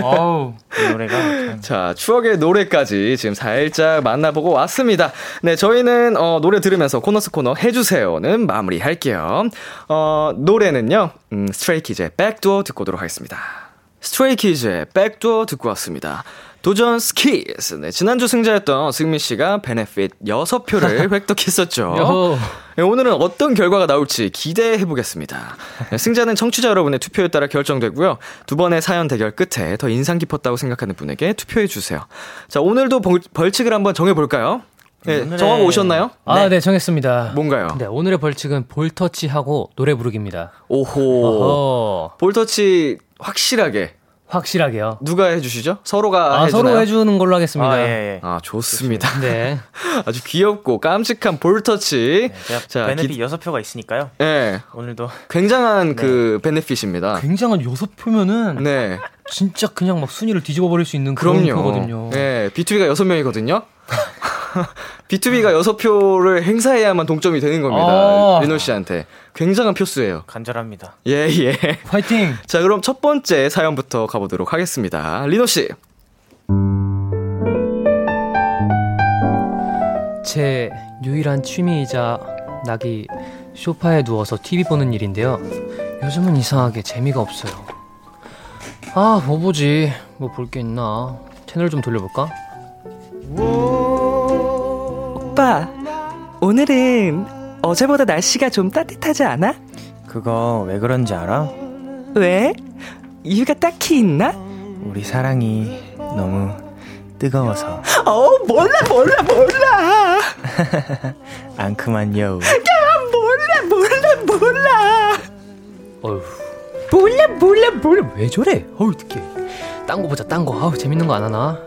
아우. 이 노래가 참 자, 추억의 노래까지 지금 살짝 만나보고 왔습니다. 네, 저희는 어, 노래 들으면서 코너 속 코너 해주세요는 마무리할게요. 어, 노래는요, 음, 스트레이키즈의 Back Door 듣고 오도록 하겠습니다. 스트레이키즈의 Back Door 듣고 왔습니다. 도전 스키즈. 네, 지난주 승자였던 승민 씨가 benefit 6표를 획득했었죠. 네, 오늘은 어떤 결과가 나올지 기대해 보겠습니다. 네, 승자는 청취자 여러분의 투표에 따라 결정되고요. 두 번의 사연 대결 끝에 더 인상 깊었다고 생각하는 분에게 투표해 주세요. 자, 오늘도 벌, 벌칙을 한번 정해 볼까요? 네, 오늘의- 정하고 오셨나요? 아, 네, 정했습니다. 뭔가요? 네, 오늘의 벌칙은 볼터치하고 노래 부르기입니다. 오호. 어허. 볼터치 확실하게 확실하게요. 누가 해 주시죠? 서로가 아? 서로 해주는 걸로 하겠습니다. 아, 예, 예. 아, 좋습니다. 네. 아주 귀엽고 깜찍한 볼터치. 제가 자, 베네핏 기- 여섯 표가 있으니까요. 네, 오늘도 굉장한 그 베네핏입니다. 굉장한 여섯 표면은 네. 진짜 그냥 막 순위를 뒤집어 버릴 수 있는 그런 그럼요. 거거든요. 네, B2B가 6명이거든요. B2B가 6표를 행사해야만 동점이 되는 겁니다. 아. 리노 씨한테. 굉장한 표수예요. 간절합니다. 예, 예. 파이팅! 자, 그럼 첫 번째 사연부터 가보도록 하겠습니다. 리노 씨. 제 유일한 취미이자 낙이 소파에 누워서 TV 보는 일인데요. 요즘은 이상하게 재미가 없어요. 아, 뭐 보지? 뭐 볼 게 있나? 채널 좀 돌려볼까? 오빠, 오늘은 어제보다 날씨가 좀 따뜻하지 않아? 그거 왜 그런지 알아? 왜? 이유가 딱히 있나? 우리 사랑이 너무 뜨거워서 어, 몰라, 몰라, 몰라. 앙큼한 여우. 몰라, 몰라, 몰라. 어휴, 몰라, 몰라, 몰라. 왜 저래? 어우, 어떡해. 딴거 보자, 딴 거. 아우, 재밌는 거 안 하나?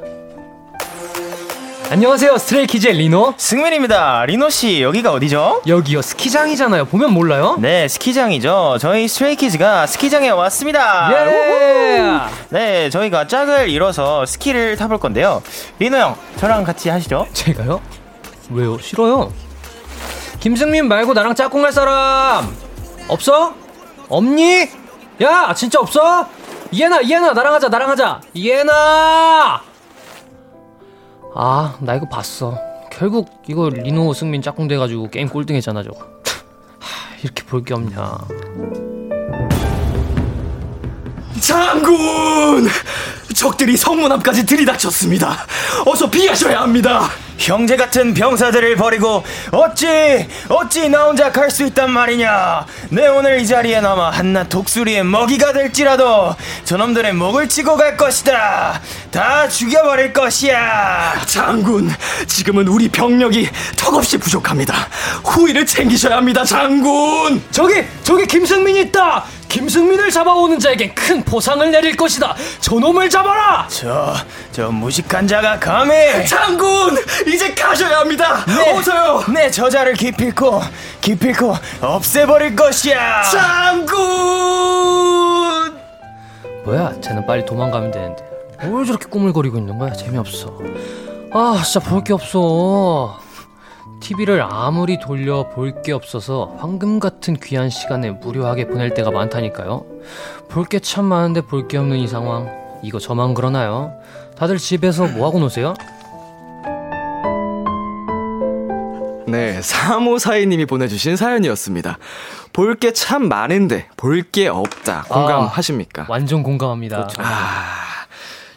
안녕하세요, 스트레이키즈의 리노. 승민입니다. 리노 씨 여기가 어디죠? 여기요, 스키장이잖아요. 보면 몰라요? 네, 스키장이죠. 저희 스트레이키즈가 스키장에 왔습니다. 예! 네, 저희가 짝을 이뤄서 스키를 타볼 건데요. 리노 형, 저랑 같이 하시죠. 제가요? 왜요? 싫어요. 김승민 말고 나랑 짝꿍 할 사람 없어? 없니? 야, 진짜 없어? 이해나, 이해나, 나랑 하자, 나랑 하자. 이해나. 아, 나 이거 봤어. 결국 이거 리노 승민 짝꿍 돼가지고 게임 꼴등했잖아 저거. 하, 이렇게 볼 게 없냐. 장군! 적들이 성문 앞까지 들이닥쳤습니다. 어서 피하셔야 합니다. 형제 같은 병사들을 버리고 어찌 어찌 나 혼자 갈 수 있단 말이냐 내 오늘 이 자리에 남아 한낱 독수리의 먹이가 될지라도 저놈들의 목을 치고 갈 것이다 다 죽여버릴 것이야 장군, 지금은 우리 병력이 턱없이 부족합니다. 후위를 챙기셔야 합니다, 장군! 저기 저기 김승민이 있다. 김승민을 잡아오는 자에겐 큰 포상을 내릴 것이다. 저놈을 잡아라. 저 저 무식한 자가 감히 장군! 이제 가셔야 합니다! 네. 어서요! 내 저자를 기필코 기필코 없애버릴 것이야 장군! 뭐야? 쟤는 빨리 도망가면 되는데. 뭘 저렇게 꾸물거리고 있는 거야? 재미없어. 아, 진짜 볼 게 없어. TV를 아무리 돌려 볼 게 없어서 황금 같은 귀한 시간에 무료하게 보낼 때가 많다니까요. 볼 게 참 많은데 볼 게 없는 이 상황. 이거 저만 그러나요? 다들 집에서 뭐 하고 노세요? 네, 3542님이 보내주신 사연이었습니다. 볼 게 참 많은데, 볼 게 없다. 공감하십니까? 완전 공감합니다. 아,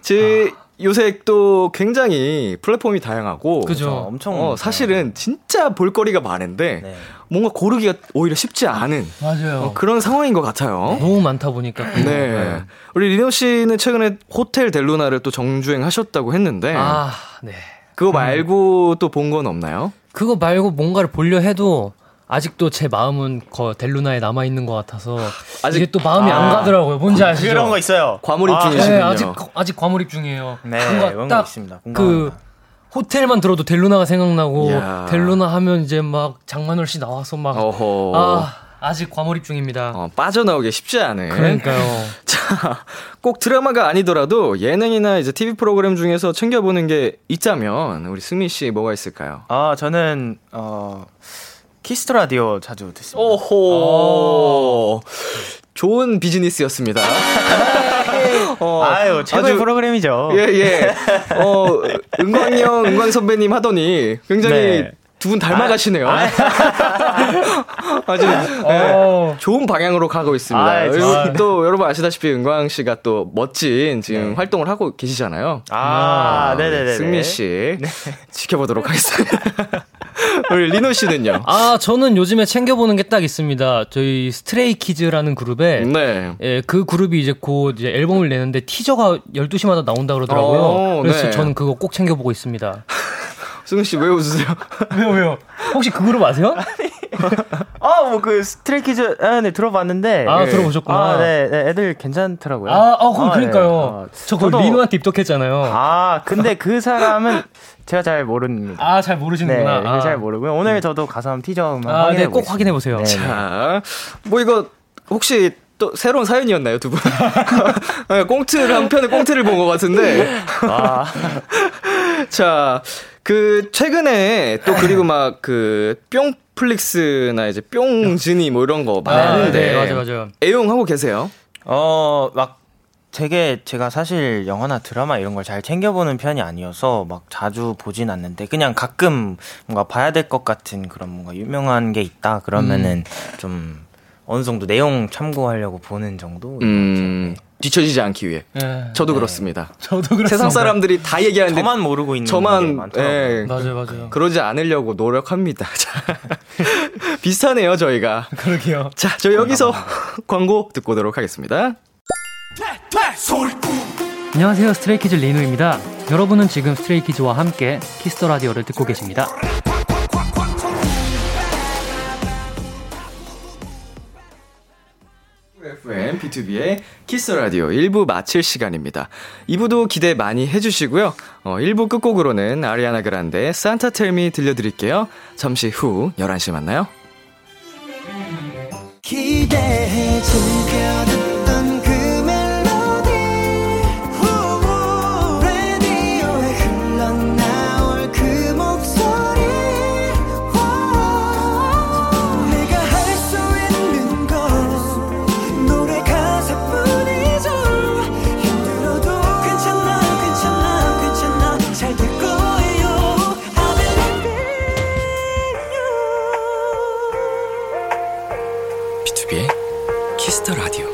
제 요새 또 굉장히 플랫폼이 다양하고. 그죠. 엄청 어, 사실은 진짜 볼거리가 많은데, 네. 뭔가 고르기가 오히려 쉽지 않은 맞아요. 어, 그런 상황인 것 같아요. 너무 많다 보니까. 네. 우리 리노 씨는 최근에 호텔 델루나를 또 정주행 하셨다고 했는데, 아, 네. 그거 말고 또본 건 없나요? 그거 말고 뭔가를 보려 해도 아직도 제 마음은 거 델루나에 남아 있는 것 같아서 아직- 이게 또 마음이 안 아, 가더라고요. 뭔지 아시죠? 그런 거 있어요. 과몰입 아, 중이시군요. 네, 아직 아직 과몰입 중이에요. 네, 뭔가 그런 거딱 있습니다. 그. 호텔만 들어도 델루나가 생각나고 이야. 델루나 하면 이제 막 장만월 씨 나와서 막 어허. 아, 아직 과몰입 중입니다. 어, 빠져나오기 쉽지 않은. 그러니까요. 자, 꼭 드라마가 아니더라도 예능이나 이제 TV 프로그램 중에서 챙겨보는 게 있다면 우리 승민 씨 뭐가 있을까요? 아, 저는 어 키스 더 라디오 자주 듣습니다. 오호. 좋은 비즈니스였습니다. 어, 아유, 최고의 아주- 프로그램이죠. 예, 예. 어, 은광이 형, 은광 선배님 하더니 굉장히 네. 두분 닮아가시네요. 아주 네, 어. 좋은 방향으로 가고 있습니다. 아이, 그리고 진짜. 또 여러분 아시다시피 은광 씨가 또 멋진 지금 네. 활동을 하고 계시잖아요. 아, 네네네. 승민 씨 지켜보도록 하겠습니다. 우리 리노 씨는요? 아, 저는 요즘에 챙겨보는 게 딱 있습니다. 저희 스트레이 키즈라는 그룹에 네. 예, 그 그룹이 이제 곧 이제 앨범을 내는데 티저가 12시마다 나온다 그러더라고요. 어, 그래서 네. 저는 그거 꼭 챙겨보고 있습니다. 승민 씨 왜 웃으세요? 왜요, 왜요? 혹시 그 그룹 아세요? 아, 뭐 그 스트레이키즈 아, 네, 들어봤는데. 아, 네. 들어보셨구나. 아, 네, 네, 애들 괜찮더라고요. 아, 아, 그럼 아, 그러니까요. 네. 아, 저 그거 저도- 리노한테 입덕했잖아요. 아, 근데 그 사람은 제가 잘 모릅니다. 아, 잘 네, 모르시는구나. 아. 잘 모르고요. 오늘 저도 가서 한번 티저 한번 아, 확인해 네, 꼭. 확인해 보세요. 네. 자, 뭐 이거 혹시 또 새로운 사연이었나요, 두 분? 네, 꽁트를 한 편의 꽁트를 본 것 같은데. 아, 자, 그 최근에 또 그리고 막 그 뿅플릭스나 이제 뿅즈니 뭐 이런 거 아, 하는데 네, 맞아요, 맞아요. 애용하고 계세요? 어, 막 되게 제가 사실 영화나 드라마 이런 걸 잘 챙겨보는 편이 아니어서 막 자주 보진 않는데 그냥 가끔 뭔가 봐야 될 것 같은 그런 뭔가 유명한 게 있다 그러면은 좀 어느 정도 내용 참고하려고 보는 정도. 음, 뒤처지지 않기 위해. 예. 저도 그렇습니다. 저도 그렇습니다. 세상 사람들이 다 얘기하는데 저만 모르고 있는 게 저만 많더라고요. 예, 맞아요, 맞아요. 그러지 않으려고 노력합니다. 자, 비슷하네요, 저희가. 그러게요. 자, 저희 여기서 광고 듣고 오도록 하겠습니다. 안녕하세요. 스트레이키즈 리노입니다. 여러분은 지금 스트레이키즈와 함께 키스 더 라디오를 듣고 계십니다. FM B2B의 키스 라디오 1부 마칠 시간입니다. 2부도 기대 많이 해주시고요. 어, 1부 끝곡으로는 아리아나 그란데 산타 텔미 들려드릴게요. 잠시 후 11시 만나요. 기대해 즐 키스 더 라디오.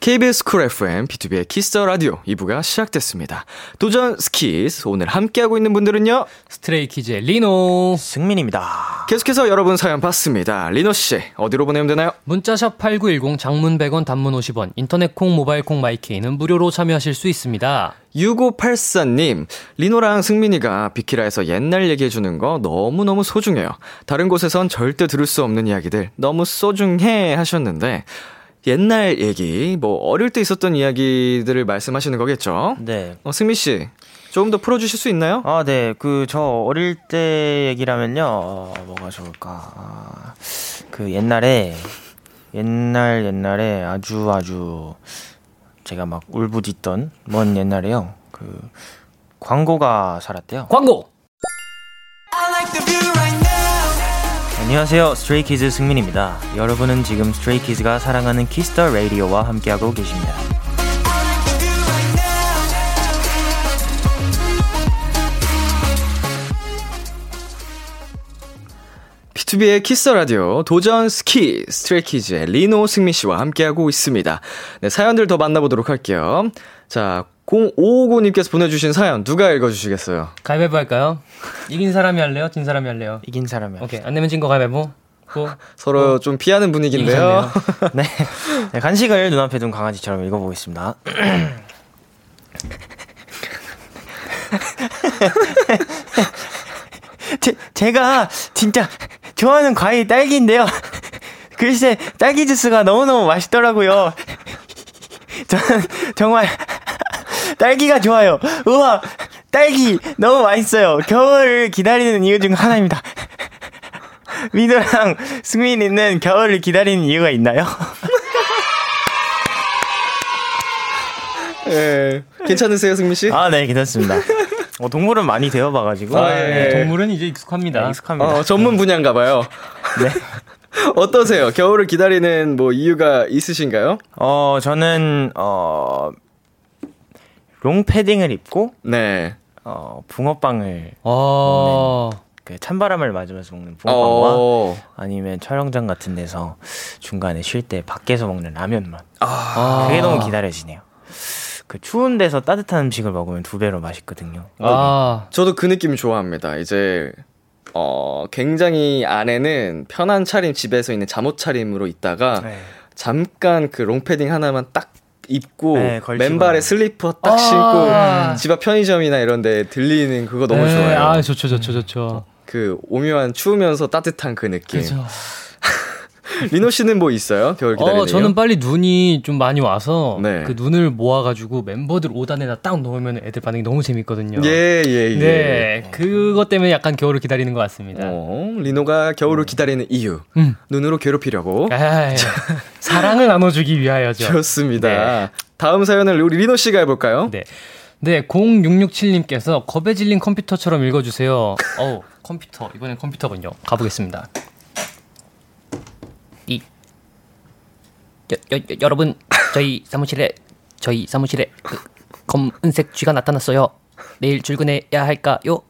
KBS 쿨 FM, BTOB의 키스 더 라디오 2부가 시작됐습니다. 도전 스키즈, 오늘 함께하고 있는 분들은요, 스트레이키즈의 리노. 승민입니다. 계속해서 여러분 사연 받습니다. 리노 씨, 어디로 보내면 되나요? 문자 샵 8910 장문 100원 단문 50원 인터넷 콩 모바일 콩 마이K는 무료로 참여하실 수 있습니다. 6584님, 리노랑 승민이가 비키라에서 옛날 얘기해주는 거 너무너무 소중해요. 다른 곳에선 절대 들을 수 없는 이야기들 너무 소중해 하셨는데, 옛날 얘기, 뭐, 어릴 때 있었던 이야기들을 말씀하시는 거겠죠? 네. 어, 승민 씨, 조금 더 풀어주실 수 있나요? 아, 네. 그, 저 어릴 때 얘기라면요. 어, 뭐가 좋을까. 아, 그 옛날에, 옛날, 옛날에 아주 아주 제가 막 울부짖던 먼 옛날에요. 그, 광고가 살았대요. 광고! 안녕하세요. Stray Kids 승민입니다. 여러분은 지금 Stray Kids가 사랑하는 Kiss the Radio와 함께하고 계십니다. B2B의 키스 라디오 도전 스키 스트레이키즈의 리노 승민 씨와 함께하고 있습니다. 네, 사연들 더 만나보도록 할게요. 자, 0559님께서 보내주신 사연 누가 읽어주시겠어요? 가위바위보 할까요? 이긴 사람이 할래요? 진 사람이 할래요? 이긴 사람이 오케이. 안 내면 진 거 가위바위보. 고. 서로 좀 피하는 분위기인데요. 네. 네, 간식을 눈앞에 둔 강아지처럼 읽어보겠습니다. 제, 제가 진짜 좋아하는 과일이 딸기인데요. 글쎄, 딸기 주스가 너무너무 맛있더라고요. 저는 정말 딸기가 좋아요. 우와, 딸기 너무 맛있어요. 겨울을 기다리는 이유 중 하나입니다. 민호랑 승민이는 겨울을 기다리는 이유가 있나요? 예. 괜찮으세요, 승민 씨? 아, 네, 괜찮습니다. 어, 동물은 많이 되어봐가지고. 아, 예. 네, 동물은 이제 익숙합니다. 네, 익숙합니다. 어, 전문 분야인가 봐요. 네. 어떠세요? 겨울을 기다리는 뭐 이유가 있으신가요? 어, 저는, 어, 롱패딩을 입고, 네. 어, 붕어빵을, 어. 그 찬바람을 맞으면서 먹는 붕어빵과, 어. 아니면 촬영장 같은 데서 중간에 쉴 때 밖에서 먹는 라면만. 아. 그게 너무 기다려지네요. 그 추운 데서 따뜻한 음식을 먹으면 두 배로 맛있거든요. 아. 저도 그 느낌 좋아합니다. 이제 어 굉장히 안에는 편한 차림 집에서 있는 잠옷 차림으로 있다가 네. 잠깐 그 롱패딩 하나만 딱 입고 네, 맨발에. 슬리퍼 딱 아. 신고 집앞 편의점이나 이런 데 들리는 그거 너무 네, 좋아요. 아, 좋죠, 좋죠, 좋죠. 그 오묘한 추우면서 따뜻한 그 느낌. 그죠. 리노 씨는 뭐 있어요? 겨울 기다리는 어, 저는 빨리 눈이 좀 많이 와서 네. 그 눈을 모아가지고 멤버들 5단에다 딱 넣으면 애들 반응이 너무 재밌거든요. 예, 예, 예. 네, 그것 때문에 약간 겨울을 기다리는 것 같습니다. 어, 리노가 겨울을 기다리는 이유. 음. 눈으로 괴롭히려고. 에이, 사랑을 나눠주기 위하여죠. 좋습니다. 다음 사연을 우리 리노 씨가 해볼까요? 네. 네, 0667님께서 겁에 질린 컴퓨터처럼 읽어주세요. 어우, 컴퓨터. 이번엔 컴퓨터군요. 가보겠습니다. 이, 여, 여, 여, 여러분, 저희 사무실에, 저희 사무실에 그 검은색 쥐가 나타났어요. 내일 출근해야 할까요?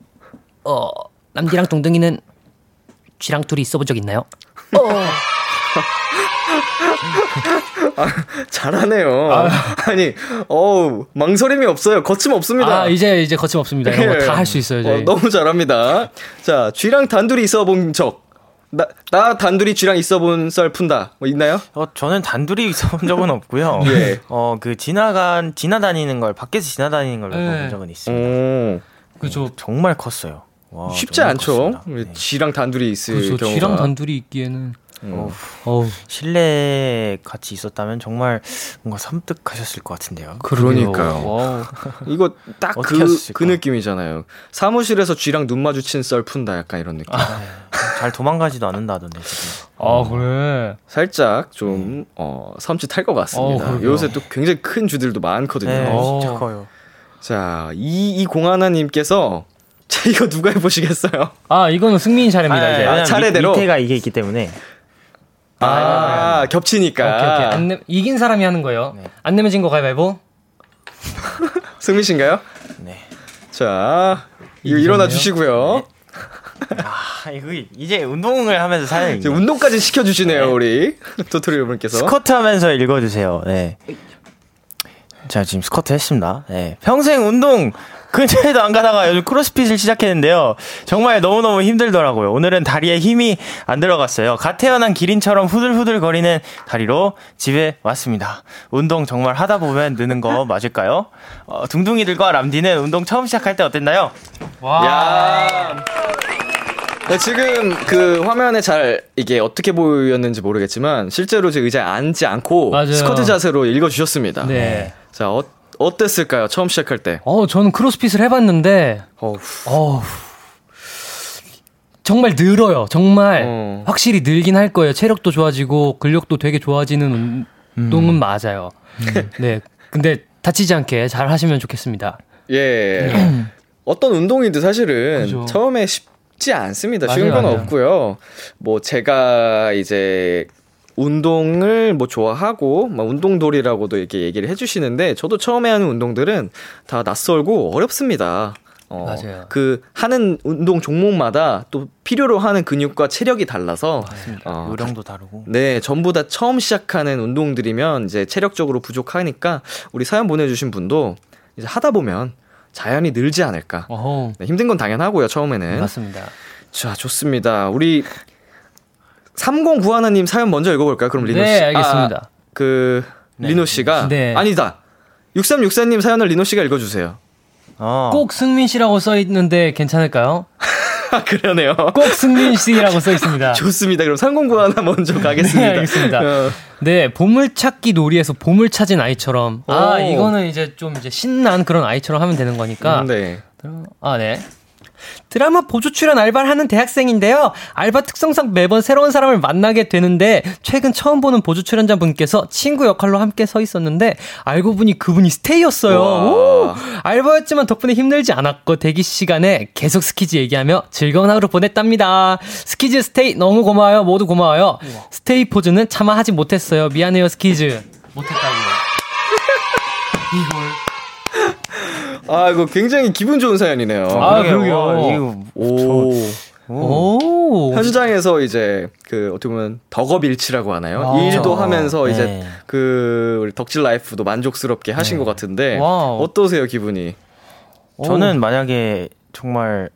어, 남디랑 동등이는 쥐랑 둘이 있어본 적 있나요? 잘하네요. 아 니, 어우, 망설임이 없어요. 거침 없습니다. 아, 이제, 이제 거침 없습니다. 이런 거 다 할 수 있어요, 저희. 어, 너무 잘합니다. 자, 쥐랑 단둘이 있어 본 적. 나, 나 단둘이 쥐랑 있어 본 썰 푼다. 뭐 있나요? 어, 저는 단둘이 있어본 적은 없고요. 예. 어, 그 지나간, 지나다니는 걸, 밖에서 지나다니는 걸몇번 네. 본 적은 있습니다. 오, 그죠. 정말 컸어요. 와, 쉽지 않죠? 컸습니다. 네. 쥐랑 단둘이 있을 그래서 경우가. 쥐랑 단둘이 있기에는 어우, 어우 실내에 같이 있었다면 정말 뭔가 섬뜩하셨을 것 같은데요. 그러니까요. 이거 딱 어떻게 그? 그 느낌이잖아요. 사무실에서 쥐랑 눈 마주친 썰 푼다. 약간 이런 느낌. 잘 도망가지도 않는다던데 지금. 아 그래. 살짝 좀, 어, 섬찟할 것 같습니다. 어. 요새 또 굉장히 큰 쥐들도 많거든요. 네, 어. 진짜 커요. 자, 이, 이 공하나님께서, 자, 이거 누가 해보시겠어요? 아 이거는 승민이 차례입니다 이제. 왜냐면 차례대로? 밑, 밑에가 이게 있기 때문에. 아, 겹치니까. 오케이 오케이. 안 내, 이긴 사람이 하는 거예요. 네. 안 내면 진 거 가위바위보. 승민 씨인가요? 네. 자, 이거. 일어나 주시고요. 아, 이거 이제 운동을 하면서 사는 이제 운동까지 시켜 주시네요, 우리. 도토리 여러분께서. 스쿼트 하면서 읽어 주세요. 네. 자, 지금 스쿼트 했습니다. 네. 평생 운동 근처에도 안 가다가 요즘 크로스핏을 시작했는데요. 정말 너무너무 힘들더라고요. 오늘은 다리에 힘이 안 들어갔어요. 갓 태어난 기린처럼 후들후들 거리는 다리로 집에 왔습니다. 운동 정말 하다 보면 느는 거 맞을까요? 어, 둥둥이들과 람디는 운동 처음 시작할 때 어땠나요? 와. 야. 네, 지금 그 화면에 잘 이게 어떻게 보였는지 모르겠지만 실제로 제 의자에 앉지 않고 맞아요. 스쿼트 자세로 읽어주셨습니다. 네. 자, 어, 어땠을까요? 처음 시작할 때. 어 저는 크로스핏을 해봤는데 어우, 어 정말 늘어요. 정말 어. 확실히 늘긴 할 거예요. 체력도 좋아지고 근력도 되게 좋아지는 운동은 맞아요. 네. 근데 다치지 않게 잘 하시면 좋겠습니다. 예. 어떤 운동이든 사실은 그죠. 처음에 쉽, 쉽지 않습니다. 맞아요, 쉬운 건 맞아요. 없고요. 뭐 제가 이제 운동을 뭐 좋아하고 뭐 운동돌이라고도 이렇게 얘기를 해주시는데 저도 처음에 하는 운동들은 다 낯설고 어렵습니다. 어, 맞아요. 그 하는 운동 종목마다 또 필요로 하는 근육과 체력이 달라서 어, 요령도 다르고. 네, 전부 다 처음 시작하는 운동들이면 이제 체력적으로 부족하니까 우리 사연 보내주신 분도 이제 하다 보면 자연히 늘지 않을까. 네, 힘든 건 당연하고요, 처음에는. 맞습니다. 자, 좋습니다. 우리 3091님 사연 먼저 읽어볼까요? 그럼 리노 씨. 네, 알겠습니다. 아, 그, 리노 씨가. 네. 아니다. 6364님 사연을 리노 씨가 읽어주세요. 어. 꼭 승민 씨라고 써 있는데 괜찮을까요? 아, 그러네요. 꼭 승민 씨라고 써 있습니다. 좋습니다. 그럼 3091 먼저 가겠습니다. 네, 알겠습니다. 어, 네, 보물찾기 놀이에서 보물 찾은 아이처럼. 아, 오. 이거는 이제 좀 이제 신난 그런 아이처럼 하면 되는 거니까. 네. 아, 네. 드라마 보조 출연 알바를 하는 대학생인데요. 알바 특성상 매번 새로운 사람을 만나게 되는데 최근 처음 보는 보조 출연자 분께서 친구 역할로 함께 서 있었는데 알고 보니 그분이 STAY였어요. 와. 오! 알바였지만 덕분에 힘들지 않았고 대기 시간에 계속 스키즈 얘기하며 즐거운 하루 보냈답니다. 스키즈 STAY 너무 고마워요. 모두 고마워요. STAY 포즈는 차마 하지 못했어요. 미안해요 스키즈. 못했다고요. 아, 이거 굉장히 기분 좋은 사연이네요. 아, 그러게요. 와, 이거 오. 오. 현장에서 이제 그 어떻게 보면 덕업일치라고 하나요? 아, 일도. 하면서 이제 네. 그 우리 덕질 라이프도 만족스럽게 하신 것 같은데 wow. 어떠세요 기분이? 저는 만약에 정말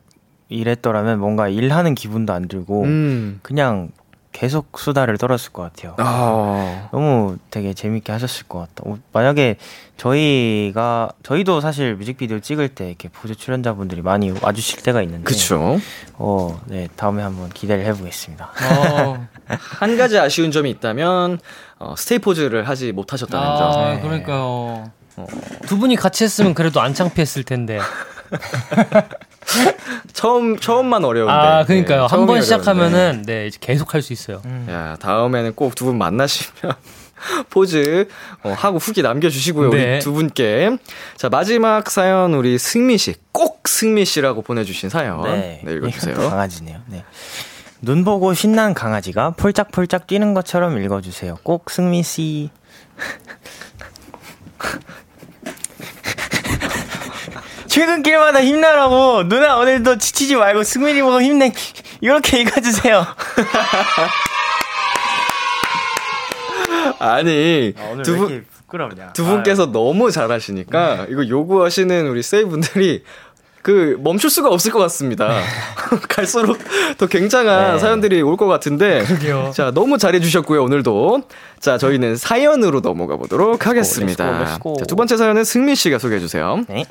일했더라면 뭔가 일하는 기분도 안 들고 음. 그냥 계속 수다를 떨었을 것 같아요. 아. 너무 되게 재밌게 하셨을 것 같다. 어, 만약에 저희가 저희도 사실 뮤직비디오 찍을 때 이렇게 보조 출연자분들이 많이 와주실 때가 있는데, 그쵸. 어, 네 다음에 한번 기대를 해보겠습니다. 어. 한 가지 아쉬운 점이 있다면 어, 스테이 포즈를 하지 못하셨다는 아, 점. 그러니까요. 두 분이 같이 했으면 그래도 안 창피했을 텐데. 처음 처음만 어려운데. 아, 그러니까요. 네, 한 처음이 번 어려운데. 시작하면은 네, 이제 계속 할 수 있어요. 야 다음에는 꼭 두 분 만나시면 포즈 어, 하고 후기 남겨주시고요 네. 우리 두 분께 자 마지막 사연 우리 승민 씨꼭 승민 씨라고 보내주신 사연 네, 읽어주세요. 이것도 강아지네요. 네. 눈 보고 신난 강아지가 폴짝폴짝 뛰는 것처럼 읽어주세요. 꼭 승민 씨. 출근길마다 힘내라고 누나 오늘도 지치지 말고 승민이 보고 힘내 이렇게 읽어주세요. 아니 오늘 두왜 분. 이렇게 부끄럽냐? 두 분께서 너무 잘하시니까 이거 요구하시는 우리 세이 분들이 그 멈출 수가 없을 것 같습니다. 갈수록 더 굉장한 네. 사연들이 올 것 같은데 자 너무 잘해 주셨고요 오늘도 자 저희는 사연으로 넘어가 보도록 하겠습니다. Let's go, let's go. 자, 두 번째 사연은 승민 씨가 소개해 주세요. 네.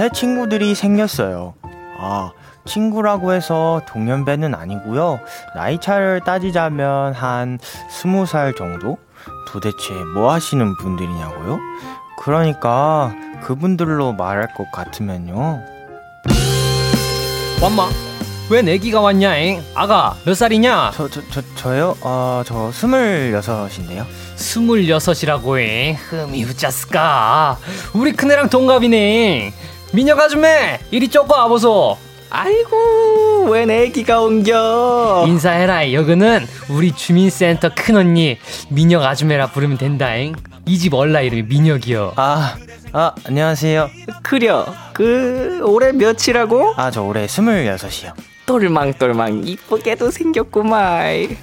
새 친구들이 생겼어요. 아, 친구라고 해서 동년배는 아니고요. 나이 차를 따지자면 한 스무 살 정도? 도대체 뭐 하시는 분들이냐고요? 그러니까 그분들로 말할 것 같으면요. 완마, 왜 내기가 왔냐잉? 아가, 몇 살이냐? 저, 저, 저, 저요? 어, 저 스물여섯인데요. 스물여섯이라고잉. 흠이 후짜스까. 우리 큰애랑 동갑이네. 미녀 아줌매, 이리 쪼고 와보소. 아이고 왜 내기가 옮겨 인사해라, 여기는 우리 주민센터 큰언니, 미녀 아줌매라 부르면 된다잉. 이 집 얼라 이름이 미녀기요. 아, 아, 안녕하세요. 그려 그 올해 몇이라고? 아, 저 올해 스물여섯이요. 똘망똘망 이쁘게도 생겼구만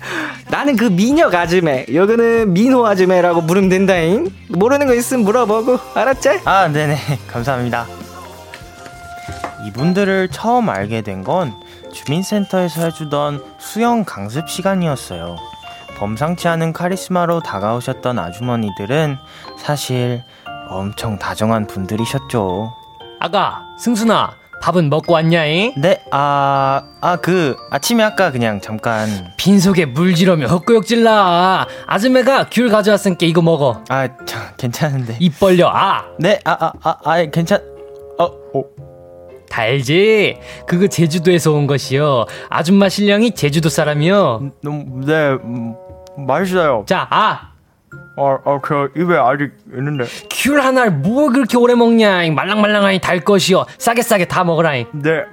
나는 그 미녀 아줌매 여기는 민호 아줌매라고 부르면 된다잉 모르는 거 있으면 물어보고 알았지? 아, 네네. 감사합니다. 이분들을 처음 알게 된 건 주민센터에서 해주던 수영 강습 시간이었어요. 범상치 않은 카리스마로 다가오셨던 아주머니들은 사실 엄청 다정한 분들이셨죠. 아가, 승순아, 밥은 먹고 왔냐잉? 네, 아, 아, 그, 아침에 아까 그냥 잠깐. 빈속에 물 지르며 헛구역질라. 아줌매가 귤 가져왔으니까 이거 먹어. 아, 저, 괜찮은데. 입 벌려, 아! 네, 아, 아, 아, 아, 괜찮, 어, 어. 달지? 그거 제주도에서 온 것이요. 아줌마 신령이 제주도 사람이요. 너무, 네, 음, 맛있어요. 자, 아! 어, 어, 그 입에 아직 있는데. 귤 하나를 뭘 그렇게 오래 먹냐? 이 말랑말랑하니 달 것이여. 싸게 싸게 다 먹으라잉. 네.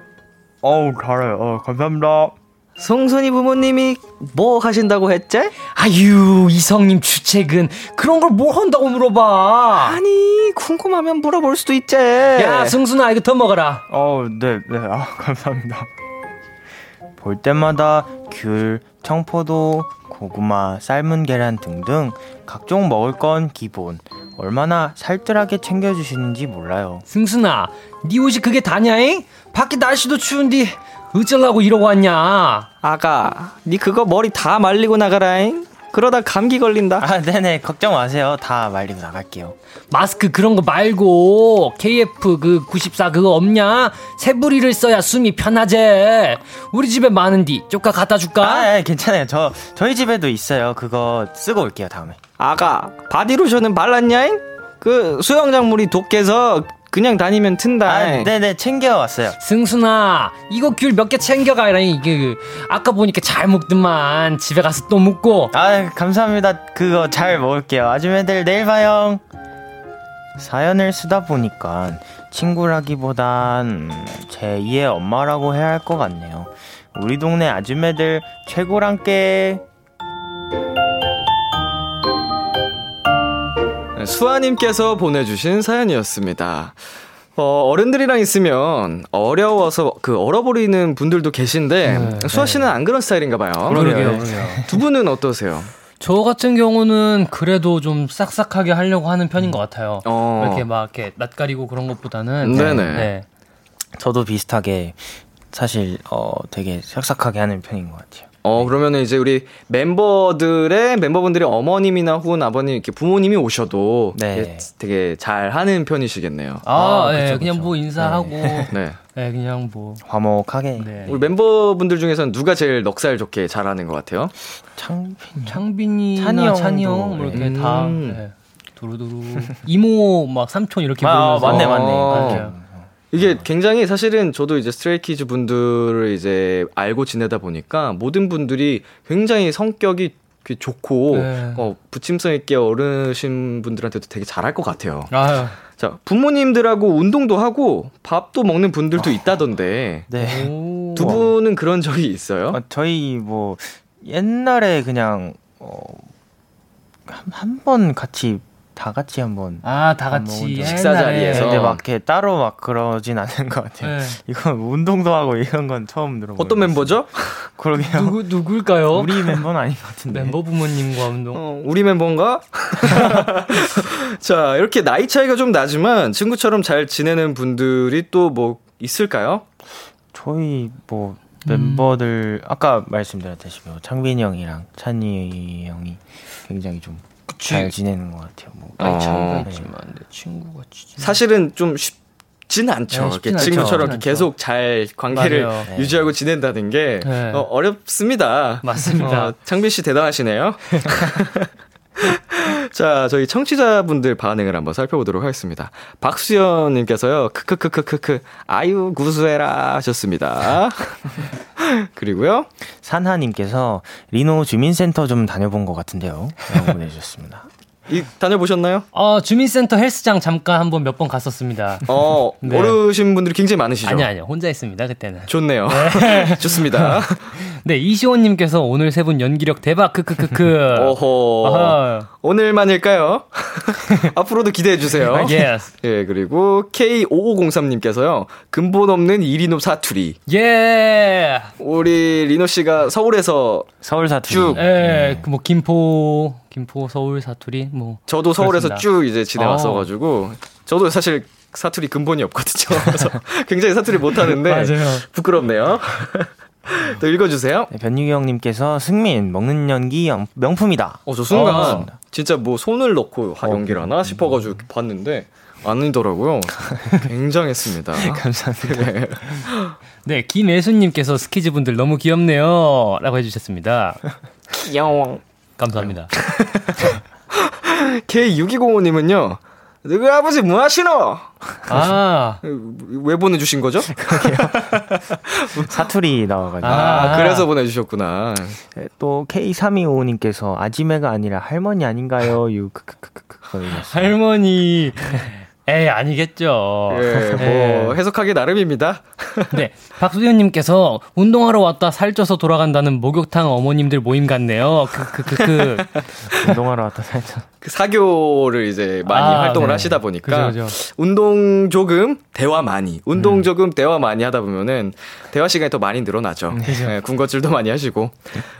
어우, 달아요. 어, 감사합니다. 송순이 부모님이 뭐 하신다고 했지? 아유, 이성님 주책은 그런 걸 뭘 한다고 물어봐. 아니 궁금하면 물어볼 수도 있지. 야, 승순아, 이거 더 먹어라. 어, 네, 네. 아, 감사합니다. 볼 때마다 귤, 청포도, 고구마, 삶은 계란 등등 각종 먹을 건 기본. 얼마나 살뜰하게 챙겨주시는지 몰라요. 승순아, 네 옷이 그게 다냐잉? 밖에 날씨도 추운데 어쩌려고 이러고 왔냐? 아가, 니 그거 머리 다 말리고 나가라잉. 그러다 감기 걸린다. 아, 네네. 걱정 마세요. 다 말리고 나갈게요. 마스크 그런 거 말고 KF 그 94 그거 없냐? 새부리를 써야 숨이 편하제. 우리 집에 많은디 쪼까 갖다 줄까? 아, 예, 괜찮아요. 저, 저희 집에도 있어요. 그거 쓰고 올게요, 다음에. 아가, 바디로션은 발랐냐잉? 그 수영장 물이 독해서 그냥 다니면 튼다. 아, 네네. 챙겨왔어요. 승순아, 이거 귤 몇 개 챙겨가라니 이게 그, 아까 보니까 잘 먹더만 집에 가서 또 먹고. 아, 감사합니다. 그거 잘 먹을게요. 아줌매들 내일 봐요. 사연을 쓰다 보니까 친구라기보단 제 2의 엄마라고 해야 할 것 같네요. 우리 동네 아줌매들 최고란께. 수아님께서 보내주신 사연이었습니다. 어, 어른들이랑 있으면 어려워서 그 얼어버리는 분들도 계신데 수아 씨는 안 그런 스타일인가 봐요. 그러게요, 네. 두 분은 어떠세요? 저 같은 경우는 그래도 좀 싹싹하게 하려고 하는 편인 것 같아요. 어. 이렇게 막 이렇게 낯가리고 그런 것보다는. 네네. 네. 저도 비슷하게 사실 어 되게 싹싹하게 하는 편인 것 같아요. 어, 그러면은 이제 우리 멤버들의 멤버분들의 어머님이나 혹은 아버님, 이렇게 부모님이 오셔도 네. 되게- 잘 하는 편이시겠네요. 아, 아, 네, 그쵸, 그냥 그쵸. 뭐 인사하고, 네, 네. 그냥 뭐, 화목하게. 네. 우리 멤버분들 중에서는 누가 제일 넉살 좋게 잘 하는 것 같아요? 창 창빈이나 찬이 형도, 찬이 형, 뭐 이렇게 음. 다, 네. 두루두루. 이모, 막 삼촌 이렇게 아, 부르면서. 맞네, 맞네. 어. 맞아요. 이게 굉장히 사실은 저도 이제 Stray Kids 분들을 이제 알고 지내다 보니까 모든 분들이 굉장히 성격이 좋고 네. 어, 붙임성 있게 어르신 분들한테도 되게 잘할 것 같아요. 아유. 자 부모님들하고 운동도 하고 밥도 먹는 분들도 있다던데 네. 오. 두 분은 그런 적이 있어요? 어, 저희 뭐 옛날에 그냥 어 한 번 같이 다 같이 한번 아, 다밥 같이. 식사 자리에서. 근데 막 이렇게 따로 막 그러진 않는 것 같아요. 네. 이건 운동도 하고 이런 건 처음 들어보요. 어떤 멤버죠? 그러게요. 누구, 누굴까요? 우리 멤버는 아닌 것 같은데. 멤버 부모님과 운동. 어, 우리 멤버인가? 자, 이렇게 나이 차이가 좀 나지만 친구처럼 잘 지내는 분들이 또 뭐 있을까요? 저희 뭐 멤버들 아까 말씀드렸다시피 뭐 창빈이 형이랑 찬이 형이 굉장히 좀 잘 지내는 것 같아요. 뭐 나이 차이가 네. 있지만 내 친구가 진짜. 사실은 좀 쉽진 않죠. 네, 이렇게 쉽진 않죠. 친구처럼 이렇게 계속 잘 관계를 맞아요. 네. 유지하고 지낸다는 게 네. 어, 렵습니다 맞습니다. 창빈 씨 대단하시네요. 자, 저희 청취자분들 반응을 한번 살펴보도록 하겠습니다. 박수연님께서요, 크크크크크크, 아유, 구수해라 하셨습니다. 그리고요, 산하 님께서 리노 주민센터 좀 다녀본 것 같은데요. 라고 보내 주셨습니다. 이, 다녀보셨나요? 어, 주민센터 헬스장 잠깐 한번 몇 번 갔었습니다. 어, 네. 어르신 분들이 굉장히 많으시죠? 아니요, 아니요. 혼자 있습니다, 그때는. 좋네요. 좋습니다. 네, 이시원님께서 오늘 세 분 연기력 대박, 크크크크. 어허. 아하. 오늘만일까요? 앞으로도 기대해주세요. 아, yes. 예, 그리고 K5503님께서요, 근본 없는 이리노 사투리. 예. 우리 리노 씨가 서울에서 서울 사투리. 쭉. 예, 그 뭐, 김포, 김포, 서울, 사투리, 뭐. 저도 서울에서 그렇습니다. 쭉 이제 지내왔어가지고, 저도 사실 사투리 근본이 없거든요. 그래서 굉장히 사투리 못하는데. 부끄럽네요. 또 읽어주세요. 네, 변유기 형님께서 승민 먹는 연기 영- 명품이다. 어, 저 순간, 어. 진짜 뭐 손을 넣고 하- 연기를 하나 싶어가지고 봤는데, 아니더라고요. 굉장했습니다. 감사합니다. 네. 네, 김예수님께서 스키즈 분들 너무 귀엽네요. 라고 해주셨습니다. 귀여워. 감사합니다. K6205님은요, 너희 아버지 뭐 하시노? 아, 왜 보내주신 거죠? 사투리 나와가지고. 아, 그래서 보내주셨구나. 네, 또 K3255님께서 아지매가 아니라 할머니 아닌가요? 유 크크크크크 할머니. 에이, 아니겠죠. 예, 예. 뭐, 해석하기 나름입니다. 네, 박수현님께서 운동하러 왔다 살쪄서 돌아간다는 목욕탕 어머님들 모임 같네요. 그, 그, 그, 그. 운동하러 왔다 살짝. 그 사교를 이제 많이 아, 활동을 네. 하시다 보니까 그죠, 그죠. 운동 조금 대화 많이 운동 음. 조금 대화 많이 하다 보면은 대화 시간이 더 많이 늘어나죠. 네, 군것질도 많이 하시고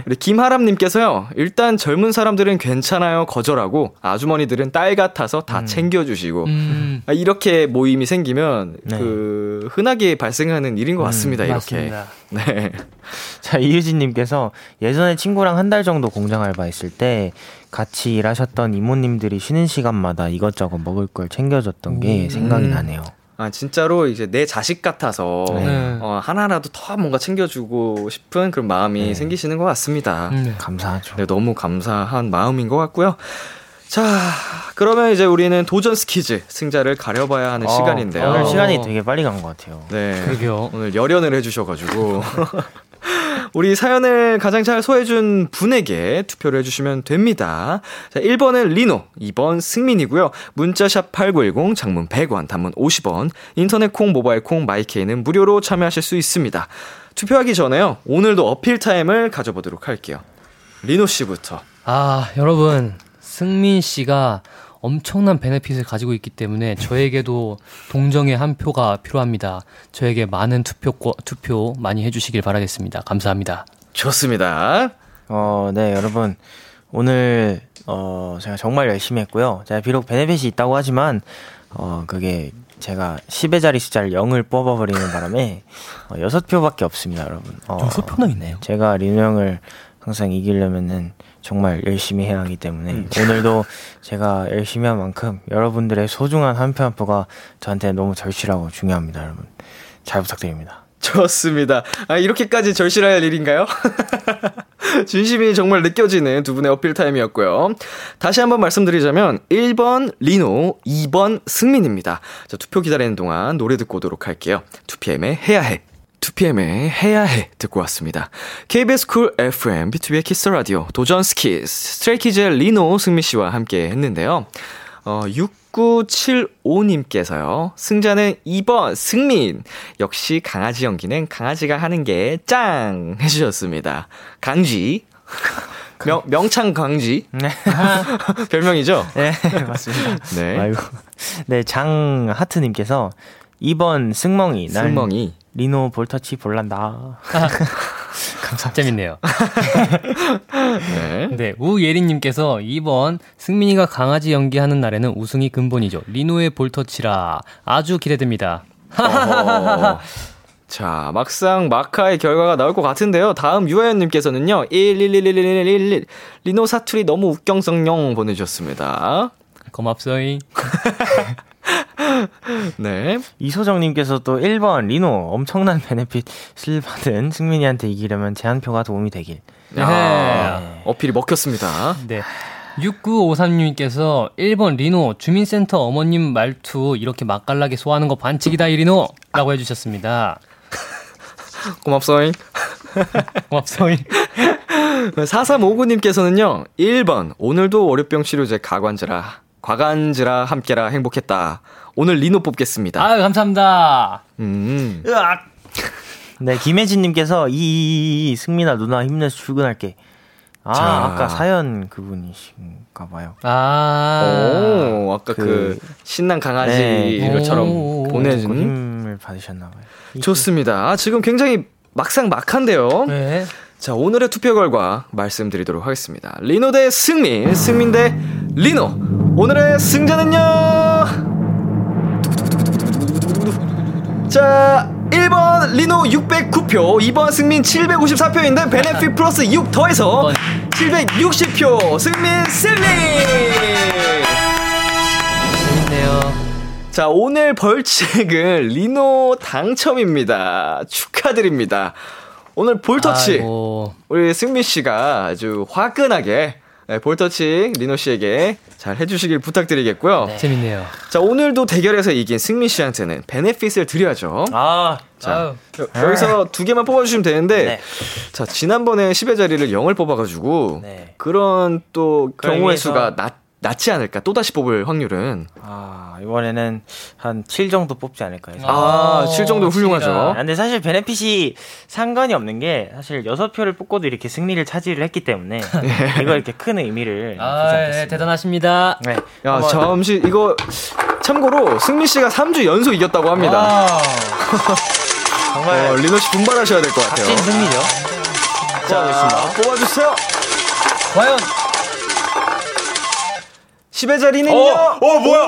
우리 김하람님께서요 일단 젊은 사람들은 괜찮아요 거절하고 아주머니들은 딸 같아서 다 챙겨주시고 음, 아, 이렇게 모임이 생기면 네. 그 흔하게 발생하는 일인 것 같습니다. 이렇게 맞습니다. 네. 자, 이유진님께서 예전에 친구랑 한 달 정도 공장 알바했을 때 같이 일하셨던 이모님들이 쉬는 시간마다 이것저것 먹을 걸 챙겨줬던 게 생각이 나네요. 아 진짜로 이제 내 자식 같아서 네. 어, 하나라도 더 뭔가 챙겨주고 싶은 그런 마음이 생기시는 것 같습니다. 음, 네. 감사하죠. 네, 너무 감사한 마음인 것 같고요. 자, 그러면 이제 우리는 도전 스키즈 승자를 가려봐야 하는 어, 시간인데요. 오늘 어. 시간이 되게 빨리 간 것 같아요. 네, 그러게요. 오늘 열연을 해주셔가지고 우리 사연을 가장 잘 소화해준 분에게 투표를 해주시면 됩니다. 자, 1번은 리노, 2번 승민이고요. 문자샵 8910, 장문 100원, 단문 50원, 인터넷 콩, 모바일 콩, 마이K는 무료로 참여하실 수 있습니다. 투표하기 전에요. 오늘도 어필 타임을 가져보도록 할게요. 리노 씨부터. 아, 여러분, 승민 씨가 엄청난 benefit을 가지고 있기 때문에 저에게도 동정의 한 표가 필요합니다. 저에게 많은 투표, 투표 많이 해주시길 바라겠습니다. 감사합니다. 좋습니다. 어, 네, 여러분. 오늘, 어, 제가 정말 열심히 했고요. 제가 비록 베네핏이 있다고 하지만, 어, 그게 제가 10의 자리 숫자를 0을 뽑아버리는 바람에, 어, 6표밖에 없습니다, 여러분. 어, 여섯 표나 있네요. 제가 리노 형을 항상 이기려면은 정말 열심히 해야 하기 때문에 오늘도 제가 열심히 한 만큼 여러분들의 소중한 한 표 한 표가 저한테 너무 절실하고 중요합니다, 여러분. 잘 부탁드립니다. 좋습니다. 아, 이렇게까지 절실할 일인가요? 진심이 정말 느껴지는 두 분의 어필 타임이었고요. 다시 한번 말씀드리자면 1번 리노, 2번 승민입니다. 자, 투표 기다리는 동안 노래 듣고 오도록 할게요. 2PM의 해야 해. 2PM의 해야 해 듣고 왔습니다. KBS 쿨 FM, B2B의 키스 라디오, 도전 스키스, 스트레이키즈의 리노 승민 씨와 함께 했는데요. 어, 6975님께서요. 승자는 2번 승민. 역시 강아지 연기는 강아지가 하는 게 짱! 해주셨습니다. 강쥐. 명, 명창 강쥐. 네. 별명이죠? 네, 맞습니다. 네. 아이고. 네, 장 하트님께서 2번 승멍이. 난 승멍이. 리노 볼터치 볼란다. 재밌네요. 네. 네, 우예린님께서 2번 승민이가 강아지 연기하는 날에는 우승이 근본이죠. 리노의 볼터치라 아주 기대됩니다. 자, 막상 마카의 결과가 나올 것 같은데요. 다음 유아연님께서는요, 11111111 리노 사투리 너무 웃경성령 보내주셨습니다. 고맙소잉. 네. 이소정님께서 또 1번 리노 엄청난 베네핏을 받은 승민이한테 이기려면 제한 표가 도움이 되길. 아, 어필이 먹혔습니다. 네. 6953님께서 1번 리노 주민센터 어머님 말투 이렇게 맛깔나게 소화하는 거 반칙이다 이 리노 라고 해주셨습니다. 고맙소잉. 고맙소잉. 4359님께서는요, 1번, 오늘도 월요병 치료제 가관즈라, 과간즈라 함께라 행복했다. 오늘 리노 뽑겠습니다. 아유 감사합니다. 음. 으악! 네, 김혜진님께서 이 승민아 누나 힘내서 출근할게. 아, 자. 아까 사연 그분이신가 봐요. 아. 오, 아까 그, 그- 신난 강아지 네. 보내준. 힘을 받으셨나 봐요. 좋습니다. 아, 지금 굉장히 막상 막한데요. 네. 자, 오늘의 투표 결과 말씀드리도록 하겠습니다. 리노 대 승민, 승민 대 리노. 오늘의 승자는요. 자, 1번 리노 609표, 2번 승민 754표인데 베네핏 플러스 6 더해서 760표 승민 승리! 재밌네요. 자, 오늘 벌칙은 리노 당첨입니다. 축하드립니다. 오늘 볼터치 아이고. 우리 승민 씨가 아주 화끈하게 네, 볼터치 리노 씨에게 잘 해주시길 부탁드리겠고요. 재밌네요. 자, 오늘도 대결에서 이긴 승민 씨한테는 베네핏을 드려야죠. 아, 자, 여- 여기서 두 개만 뽑아주시면 되는데, 네. 자, 지난번에 10의 자리를 0을 뽑아가지고, 네. 그런 또 경우의 수가 낮, 낮지 않을까. 또다시 뽑을 확률은. 아, 이번에는 한 7 정도 뽑지 않을까요? 아, 7 정도 훌륭하죠. 아, 근데 사실 베네핏이 상관이 없는 게 사실 6표를 뽑고도 이렇게 승리를 차지를 했기 때문에 이거 이렇게 큰 의미를 아. 예, 대단하십니다. 네. 야, 잠시, 이거, 참고로, 승민 씨가 3주 연속 이겼다고 합니다. 와. 정말 어, 리노 씨 분발하셔야 될 것 같아요. 찐 승리죠. 자, 뽑아주세요. 과연 10의 자리는요. 어, 어, 뭐야?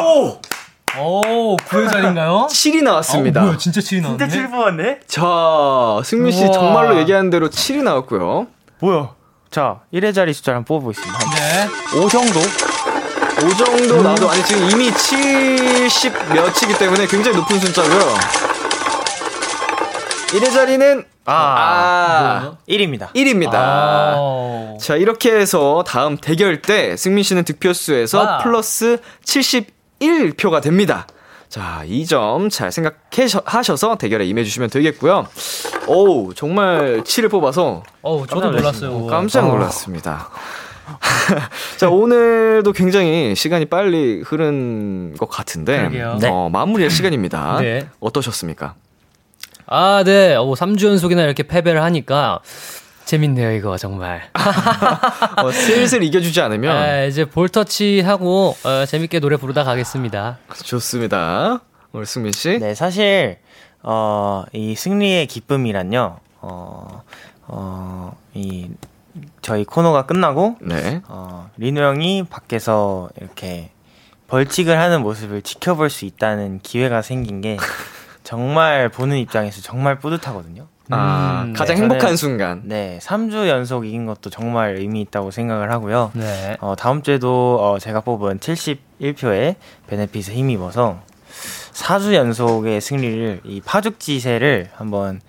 오, 9의 자리인가요? 7이 나왔습니다. 어, 뭐야, 진짜 7이 나왔네. 진짜 7 뽑았네? 자, 승민 씨 우와. 정말로 얘기한 대로 7이 나왔고요. 뭐야? 자, 1의 자리 숫자를 한번 뽑아보겠습니다. 네. 5 정도? 5 정도 나도 아니 지금 이미 70 몇이기 때문에 굉장히 높은 숫자고요. 1의 자리는 아, 아, 1입니다. 1입니다. 아. 자, 이렇게 해서 다음 대결 때 승민 씨는 득표수에서 와. 플러스 71표가 됩니다. 자, 이 점 잘 생각하셔서 대결에 임해주시면 되겠고요. 오우, 정말 7을 뽑아서 어우, 저도 깜짝 놀랐어요. 깜짝 놀랐습니다. 자, 오늘도 굉장히 시간이 빨리 흐른 것 같은데, 그러게요. 네. 어, 마무리할 시간입니다. 네. 어떠셨습니까? 아, 네. 어, 3주 연속이나 이렇게 패배를 하니까 재밌네요, 이거 정말. 어, 슬슬 이겨주지 않으면 아, 이제 볼터치 하고 어, 재밌게 노래 부르다 가겠습니다. 좋습니다. 우리 승민 씨. 네, 사실 어, 이 승리의 기쁨이란요. 어, 어, 이 저희 코너가 끝나고 네. 어, 리노 형이 밖에서 이렇게 벌칙을 하는 모습을 지켜볼 수 있다는 기회가 생긴 게 정말 보는 입장에서 정말 뿌듯하거든요. 아, 음, 가장 네, 행복한 저는- 순간. 네, 3주 연속 이긴 것도 정말 의미 있다고 생각을 하고요. 네. 어, 다음 주에도 어, 제가 뽑은 71표의 베네핏에 힘입어서 4주 연속의 승리를 이 파죽지세를 한번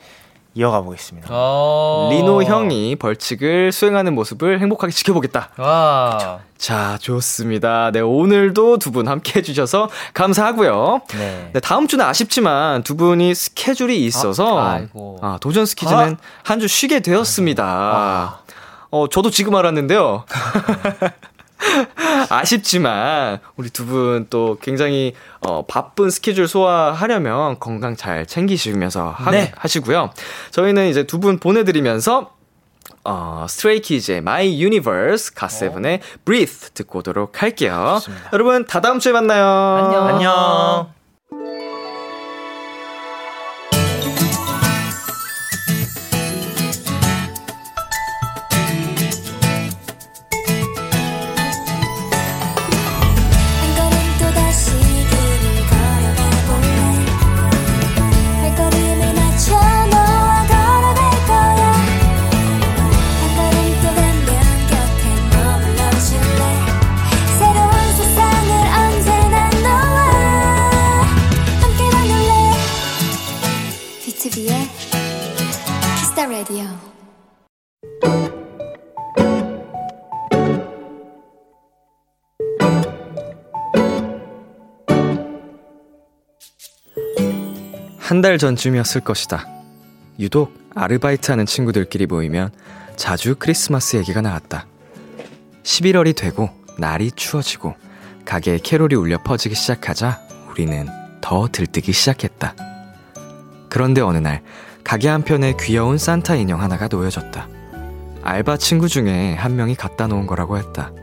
이어가 보겠습니다. 어... 리노 형이 벌칙을 수행하는 모습을 행복하게 지켜보겠다. 와. 자, 좋습니다. 네, 오늘도 두 분 함께 해주셔서 감사하고요. 네. 네, 다음 주는 아쉽지만 두 분이 스케줄이 있어서 아. 아, 도전 스키즈는 한주 쉬게 되었습니다. 어, 저도 지금 알았는데요. 아쉽지만 우리 두 분 또 굉장히 어, 바쁜 스케줄 소화하려면 건강 잘 챙기시면서 하, 네. 하시고요. 저희는 이제 두 분 보내드리면서 어, 스트레이키즈의 My Universe, 가세븐의 Breathe 듣고 오도록 할게요. 여러분 다 다음 주에 만나요. 안녕. 안녕. 한 달 전쯤이었을 것이다. 유독 아르바이트 하는 친구들끼리 모이면 자주 크리스마스 얘기가 나왔다. 11월이 되고 날이 추워지고 가게에 캐롤이 울려 퍼지기 시작하자 우리는 더 들뜨기 시작했다. 그런데 어느 날 가게 한편에 귀여운 산타 인형 하나가 놓여졌다. 알바 친구 중에 한 명이 갖다 놓은 거라고 했다.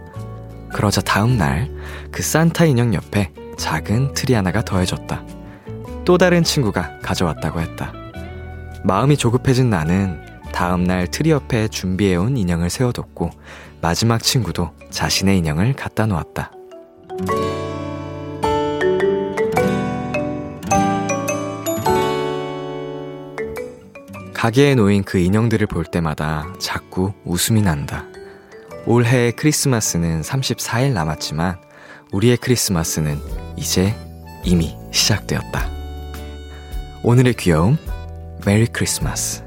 그러자 다음 날 그 산타 인형 옆에 작은 트리 하나가 더해졌다. 또 다른 친구가 가져왔다고 했다. 마음이 조급해진 나는 다음날 트리 옆에 준비해온 인형을 세워뒀고 마지막 친구도 자신의 인형을 갖다 놓았다. 가게에 놓인 그 인형들을 볼 때마다 자꾸 웃음이 난다. 올해의 크리스마스는 34일 남았지만 우리의 크리스마스는 이제 이미 시작되었다. 오늘의 귀여움, Merry Christmas.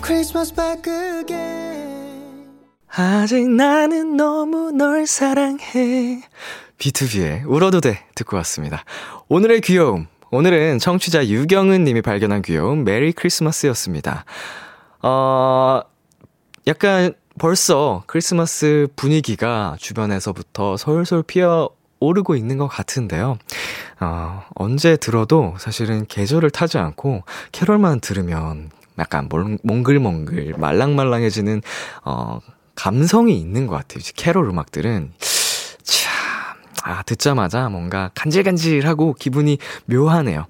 Christmas back again 아직 나는 너무 널 사랑해. BTOB의 울어도 돼 듣고 왔습니다. 오늘의 귀여움. 오늘은 청취자 유경은 님이 발견한 귀여움 Merry Christmas였습니다. 어, 약간 벌써 크리스마스 분위기가 주변에서부터 솔솔 피어 오르고 있는 것 같은데요. 어, 언제 들어도 사실은 계절을 타지 않고 캐롤만 들으면 약간 몽글몽글 말랑말랑해지는 어, 감성이 있는 것 같아요. 캐롤 음악들은 참, 아, 듣자마자 뭔가 간질간질하고 기분이 묘하네요.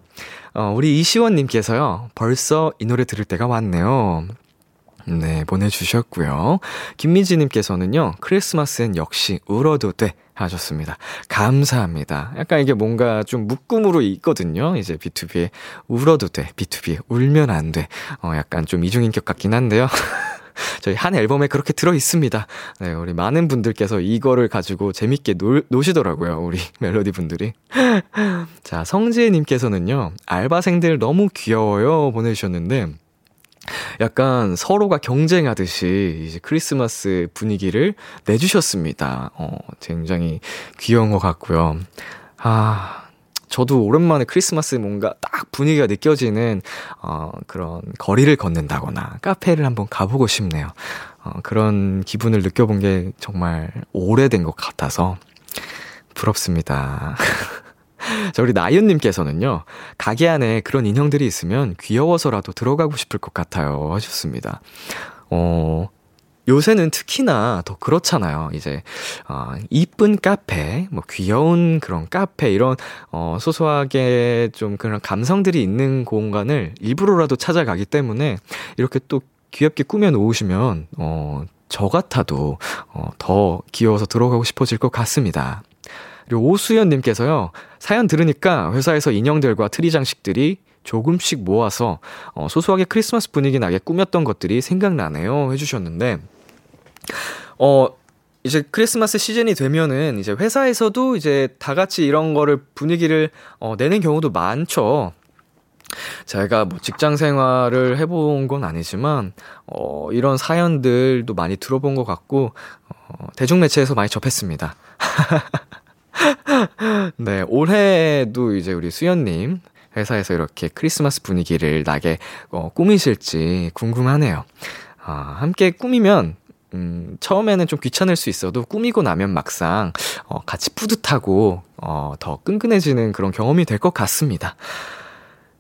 어, 우리 이시원님께서요, 벌써 이 노래 들을 때가 왔네요. 네, 보내주셨고요. 김미지님께서는요, 크리스마스엔 역시 울어도 돼. 하셨습니다. 감사합니다. 약간 이게 뭔가 좀 묶음으로 있거든요. 이제 B2B에 울어도 돼. B2B에 울면 안 돼. 어, 약간 좀 이중인격 같긴 한데요. 저희 한 앨범에 그렇게 들어 있습니다. 네, 우리 많은 분들께서 이거를 가지고 재밌게 놀, 노시더라고요. 우리 멜로디 분들이. 자, 성지혜 님께서는요, 알바생들 너무 귀여워요. 보내 주셨는데, 약간 서로가 경쟁하듯이 이제 크리스마스 분위기를 내주셨습니다. 어, 굉장히 귀여운 것 같고요. 아, 저도 오랜만에 크리스마스 뭔가 딱 분위기가 느껴지는, 어, 그런 거리를 걷는다거나 카페를 한번 가보고 싶네요. 어, 그런 기분을 느껴본 게 정말 오래된 것 같아서 부럽습니다. 자, 우리 나윤님께서는요, 가게 안에 그런 인형들이 있으면 귀여워서라도 들어가고 싶을 것 같아요. 하셨습니다. 어, 요새는 특히나 더 그렇잖아요. 이제, 어, 이쁜 카페, 뭐, 귀여운 그런 카페, 이런, 어, 소소하게 좀 그런 감성들이 있는 공간을 일부러라도 찾아가기 때문에 이렇게 또 귀엽게 꾸며 놓으시면, 어, 저 같아도, 어, 더 귀여워서 들어가고 싶어질 것 같습니다. 오수연님께서요, 사연 들으니까 회사에서 인형들과 트리 장식들이 조금씩 모아서 어, 소소하게 크리스마스 분위기 나게 꾸몄던 것들이 생각나네요. 해주셨는데, 어, 이제 크리스마스 시즌이 되면은 이제 회사에서도 이제 다 같이 이런 거를 분위기를 어, 내는 경우도 많죠. 제가 뭐 직장 생활을 해본 건 아니지만, 어, 이런 사연들도 많이 들어본 것 같고, 어, 대중매체에서 많이 접했습니다. 네, 올해도 이제 우리 수연님 회사에서 이렇게 크리스마스 분위기를 나게 어, 꾸미실지 궁금하네요. 아, 함께 꾸미면 음, 처음에는 좀 귀찮을 수 있어도 꾸미고 나면 막상 어, 같이 뿌듯하고 어, 더 끈끈해지는 그런 경험이 될 것 같습니다.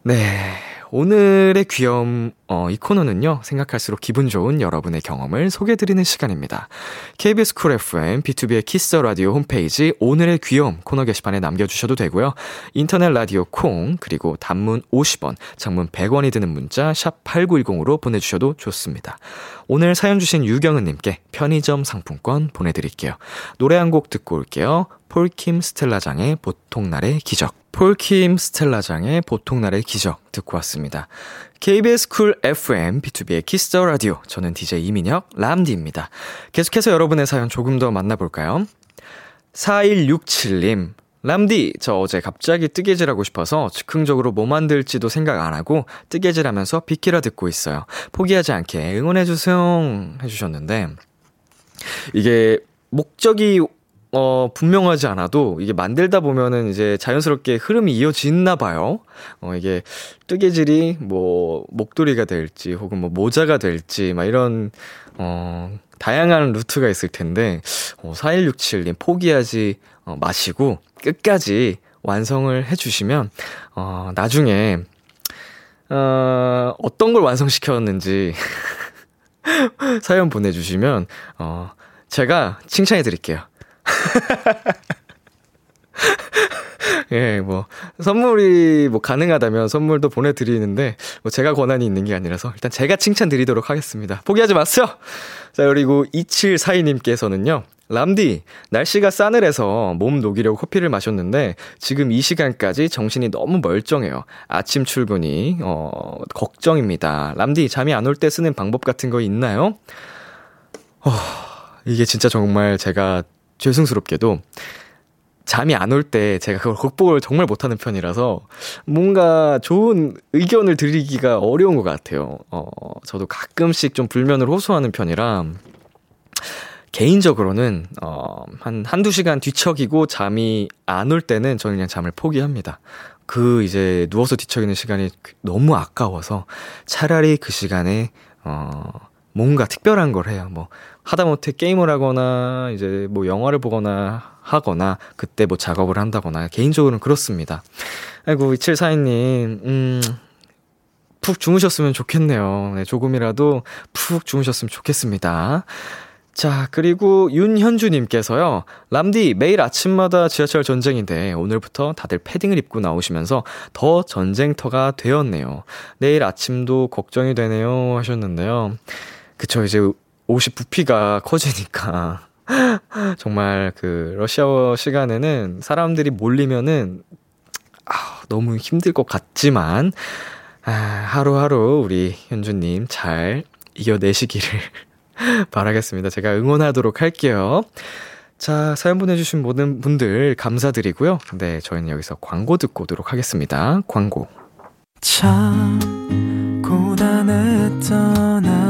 네. 오늘의 귀여움, 어, 이 코너는요, 생각할수록 기분 좋은 여러분의 경험을 소개해드리는 시간입니다. KBS 쿨 FM, B2B의 키스 라디오 홈페이지, 오늘의 귀여움 코너 게시판에 남겨주셔도 되고요. 인터넷 라디오 콩, 그리고 단문 50원, 장문 100원이 드는 문자, 샵 8910으로 보내주셔도 좋습니다. 오늘 사연 주신 유경은님께 편의점 상품권 보내드릴게요. 노래 한 곡 듣고 올게요. 폴킴 스텔라장의 보통날의 기적. 폴킴 스텔라장의 보통날의 기적 듣고 왔습니다. KBS Cool FM BTOB의 Kiss the Radio. 저는 DJ 이민혁 람디입니다. 계속해서 여러분의 사연 조금 더 만나볼까요? 4167님. 람디, 저 어제 갑자기 뜨개질하고 싶어서 즉흥적으로 뭐 만들지도 생각 안 하고 뜨개질하면서 비키라 듣고 있어요. 포기하지 않게 응원해주세요. 해주셨는데, 이게 목적이 어, 분명하지 않아도 이게 만들다 보면은 이제 자연스럽게 흐름이 이어지나 봐요. 어, 이게 뜨개질이 뭐 목도리가 될지 혹은 뭐 모자가 될지 막 이런 어, 다양한 루트가 있을 텐데 어, 4167님 포기하지 어, 마시고 끝까지 완성을 해 주시면 어, 나중에 어, 어떤 걸 완성시켰는지 사연 보내주시면, 어, 제가 칭찬해 드릴게요. 예, 뭐, 선물이 뭐 가능하다면 선물도 보내드리는데, 뭐 제가 권한이 있는 게 아니라서 일단 제가 칭찬 드리도록 하겠습니다. 포기하지 마세요! 자, 그리고 2742님께서는요, 람디, 날씨가 싸늘해서 몸 녹이려고 커피를 마셨는데, 지금 이 시간까지 정신이 너무 멀쩡해요. 아침 출근이, 어, 걱정입니다. 람디, 잠이 안 올 때 쓰는 방법 같은 거 있나요? 어, 이게 진짜 정말 제가 죄송스럽게도 잠이 안 올 때 제가 그걸 극복을 정말 못하는 편이라서 뭔가 좋은 의견을 드리기가 어려운 것 같아요. 어, 저도 가끔씩 좀 불면을 호소하는 편이라 개인적으로는, 어, 한, 한두 시간 뒤척이고 잠이 안 올 때는 저는 그냥 잠을 포기합니다. 그 이제 누워서 뒤척이는 시간이 너무 아까워서 차라리 그 시간에, 어, 뭔가 특별한 걸 해요. 뭐, 하다못해 게임을 하거나, 이제 뭐 영화를 보거나 하거나, 그때 뭐 작업을 한다거나, 개인적으로는 그렇습니다. 아이고, 2742님, 음, 푹 주무셨으면 좋겠네요. 네, 조금이라도 푹 주무셨으면 좋겠습니다. 자, 그리고 윤현주님께서요, 람디, 매일 아침마다 지하철 전쟁인데, 오늘부터 다들 패딩을 입고 나오시면서 더 전쟁터가 되었네요. 내일 아침도 걱정이 되네요. 하셨는데요. 그쵸, 이제 옷이 부피가 커지니까. 정말 그, 러시아워 시간에는 사람들이 몰리면은, 아, 너무 힘들 것 같지만, 아, 하루하루 우리 현주님 잘 이겨내시기를 바라겠습니다. 제가 응원하도록 할게요. 자, 사연 보내주신 모든 분들 감사드리고요. 네, 저희는 여기서 광고 듣고 오도록 하겠습니다. 광고. 참 고단했던 하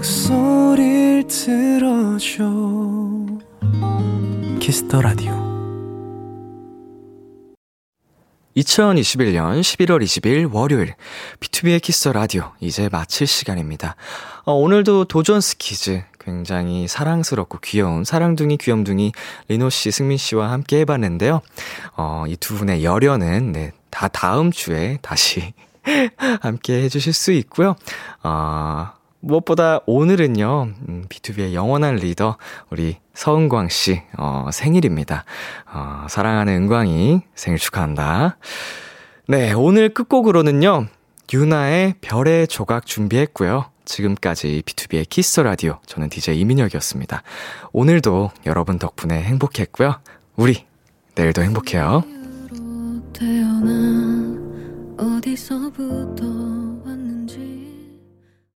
목소리를 들어줘 Kiss the Radio 2021년 11월 20일 월요일 B2B의 키스 라디오 이제 마칠 시간입니다. 어, 오늘도 도전 스키즈 굉장히 사랑스럽고 귀여운 사랑둥이 귀염둥이 리노 씨, 승민 씨와 함께 해봤는데요. 어, 이 두 분의 열연은 네, 다 다음 주에 다시 함께 해주실 수 있고요. 어, 무엇보다 오늘은요, 음, BTOB의 영원한 리더, 우리 서은광 씨, 어, 생일입니다. 어, 사랑하는 은광이 생일 축하한다. 네, 오늘 끝곡으로는요, 유나의 별의 조각 준비했고요. 지금까지 B2B의 키스 라디오, 저는 DJ 이민혁이었습니다. 오늘도 여러분 덕분에 행복했고요. 우리 내일도 행복해요. 태어나 어디서부터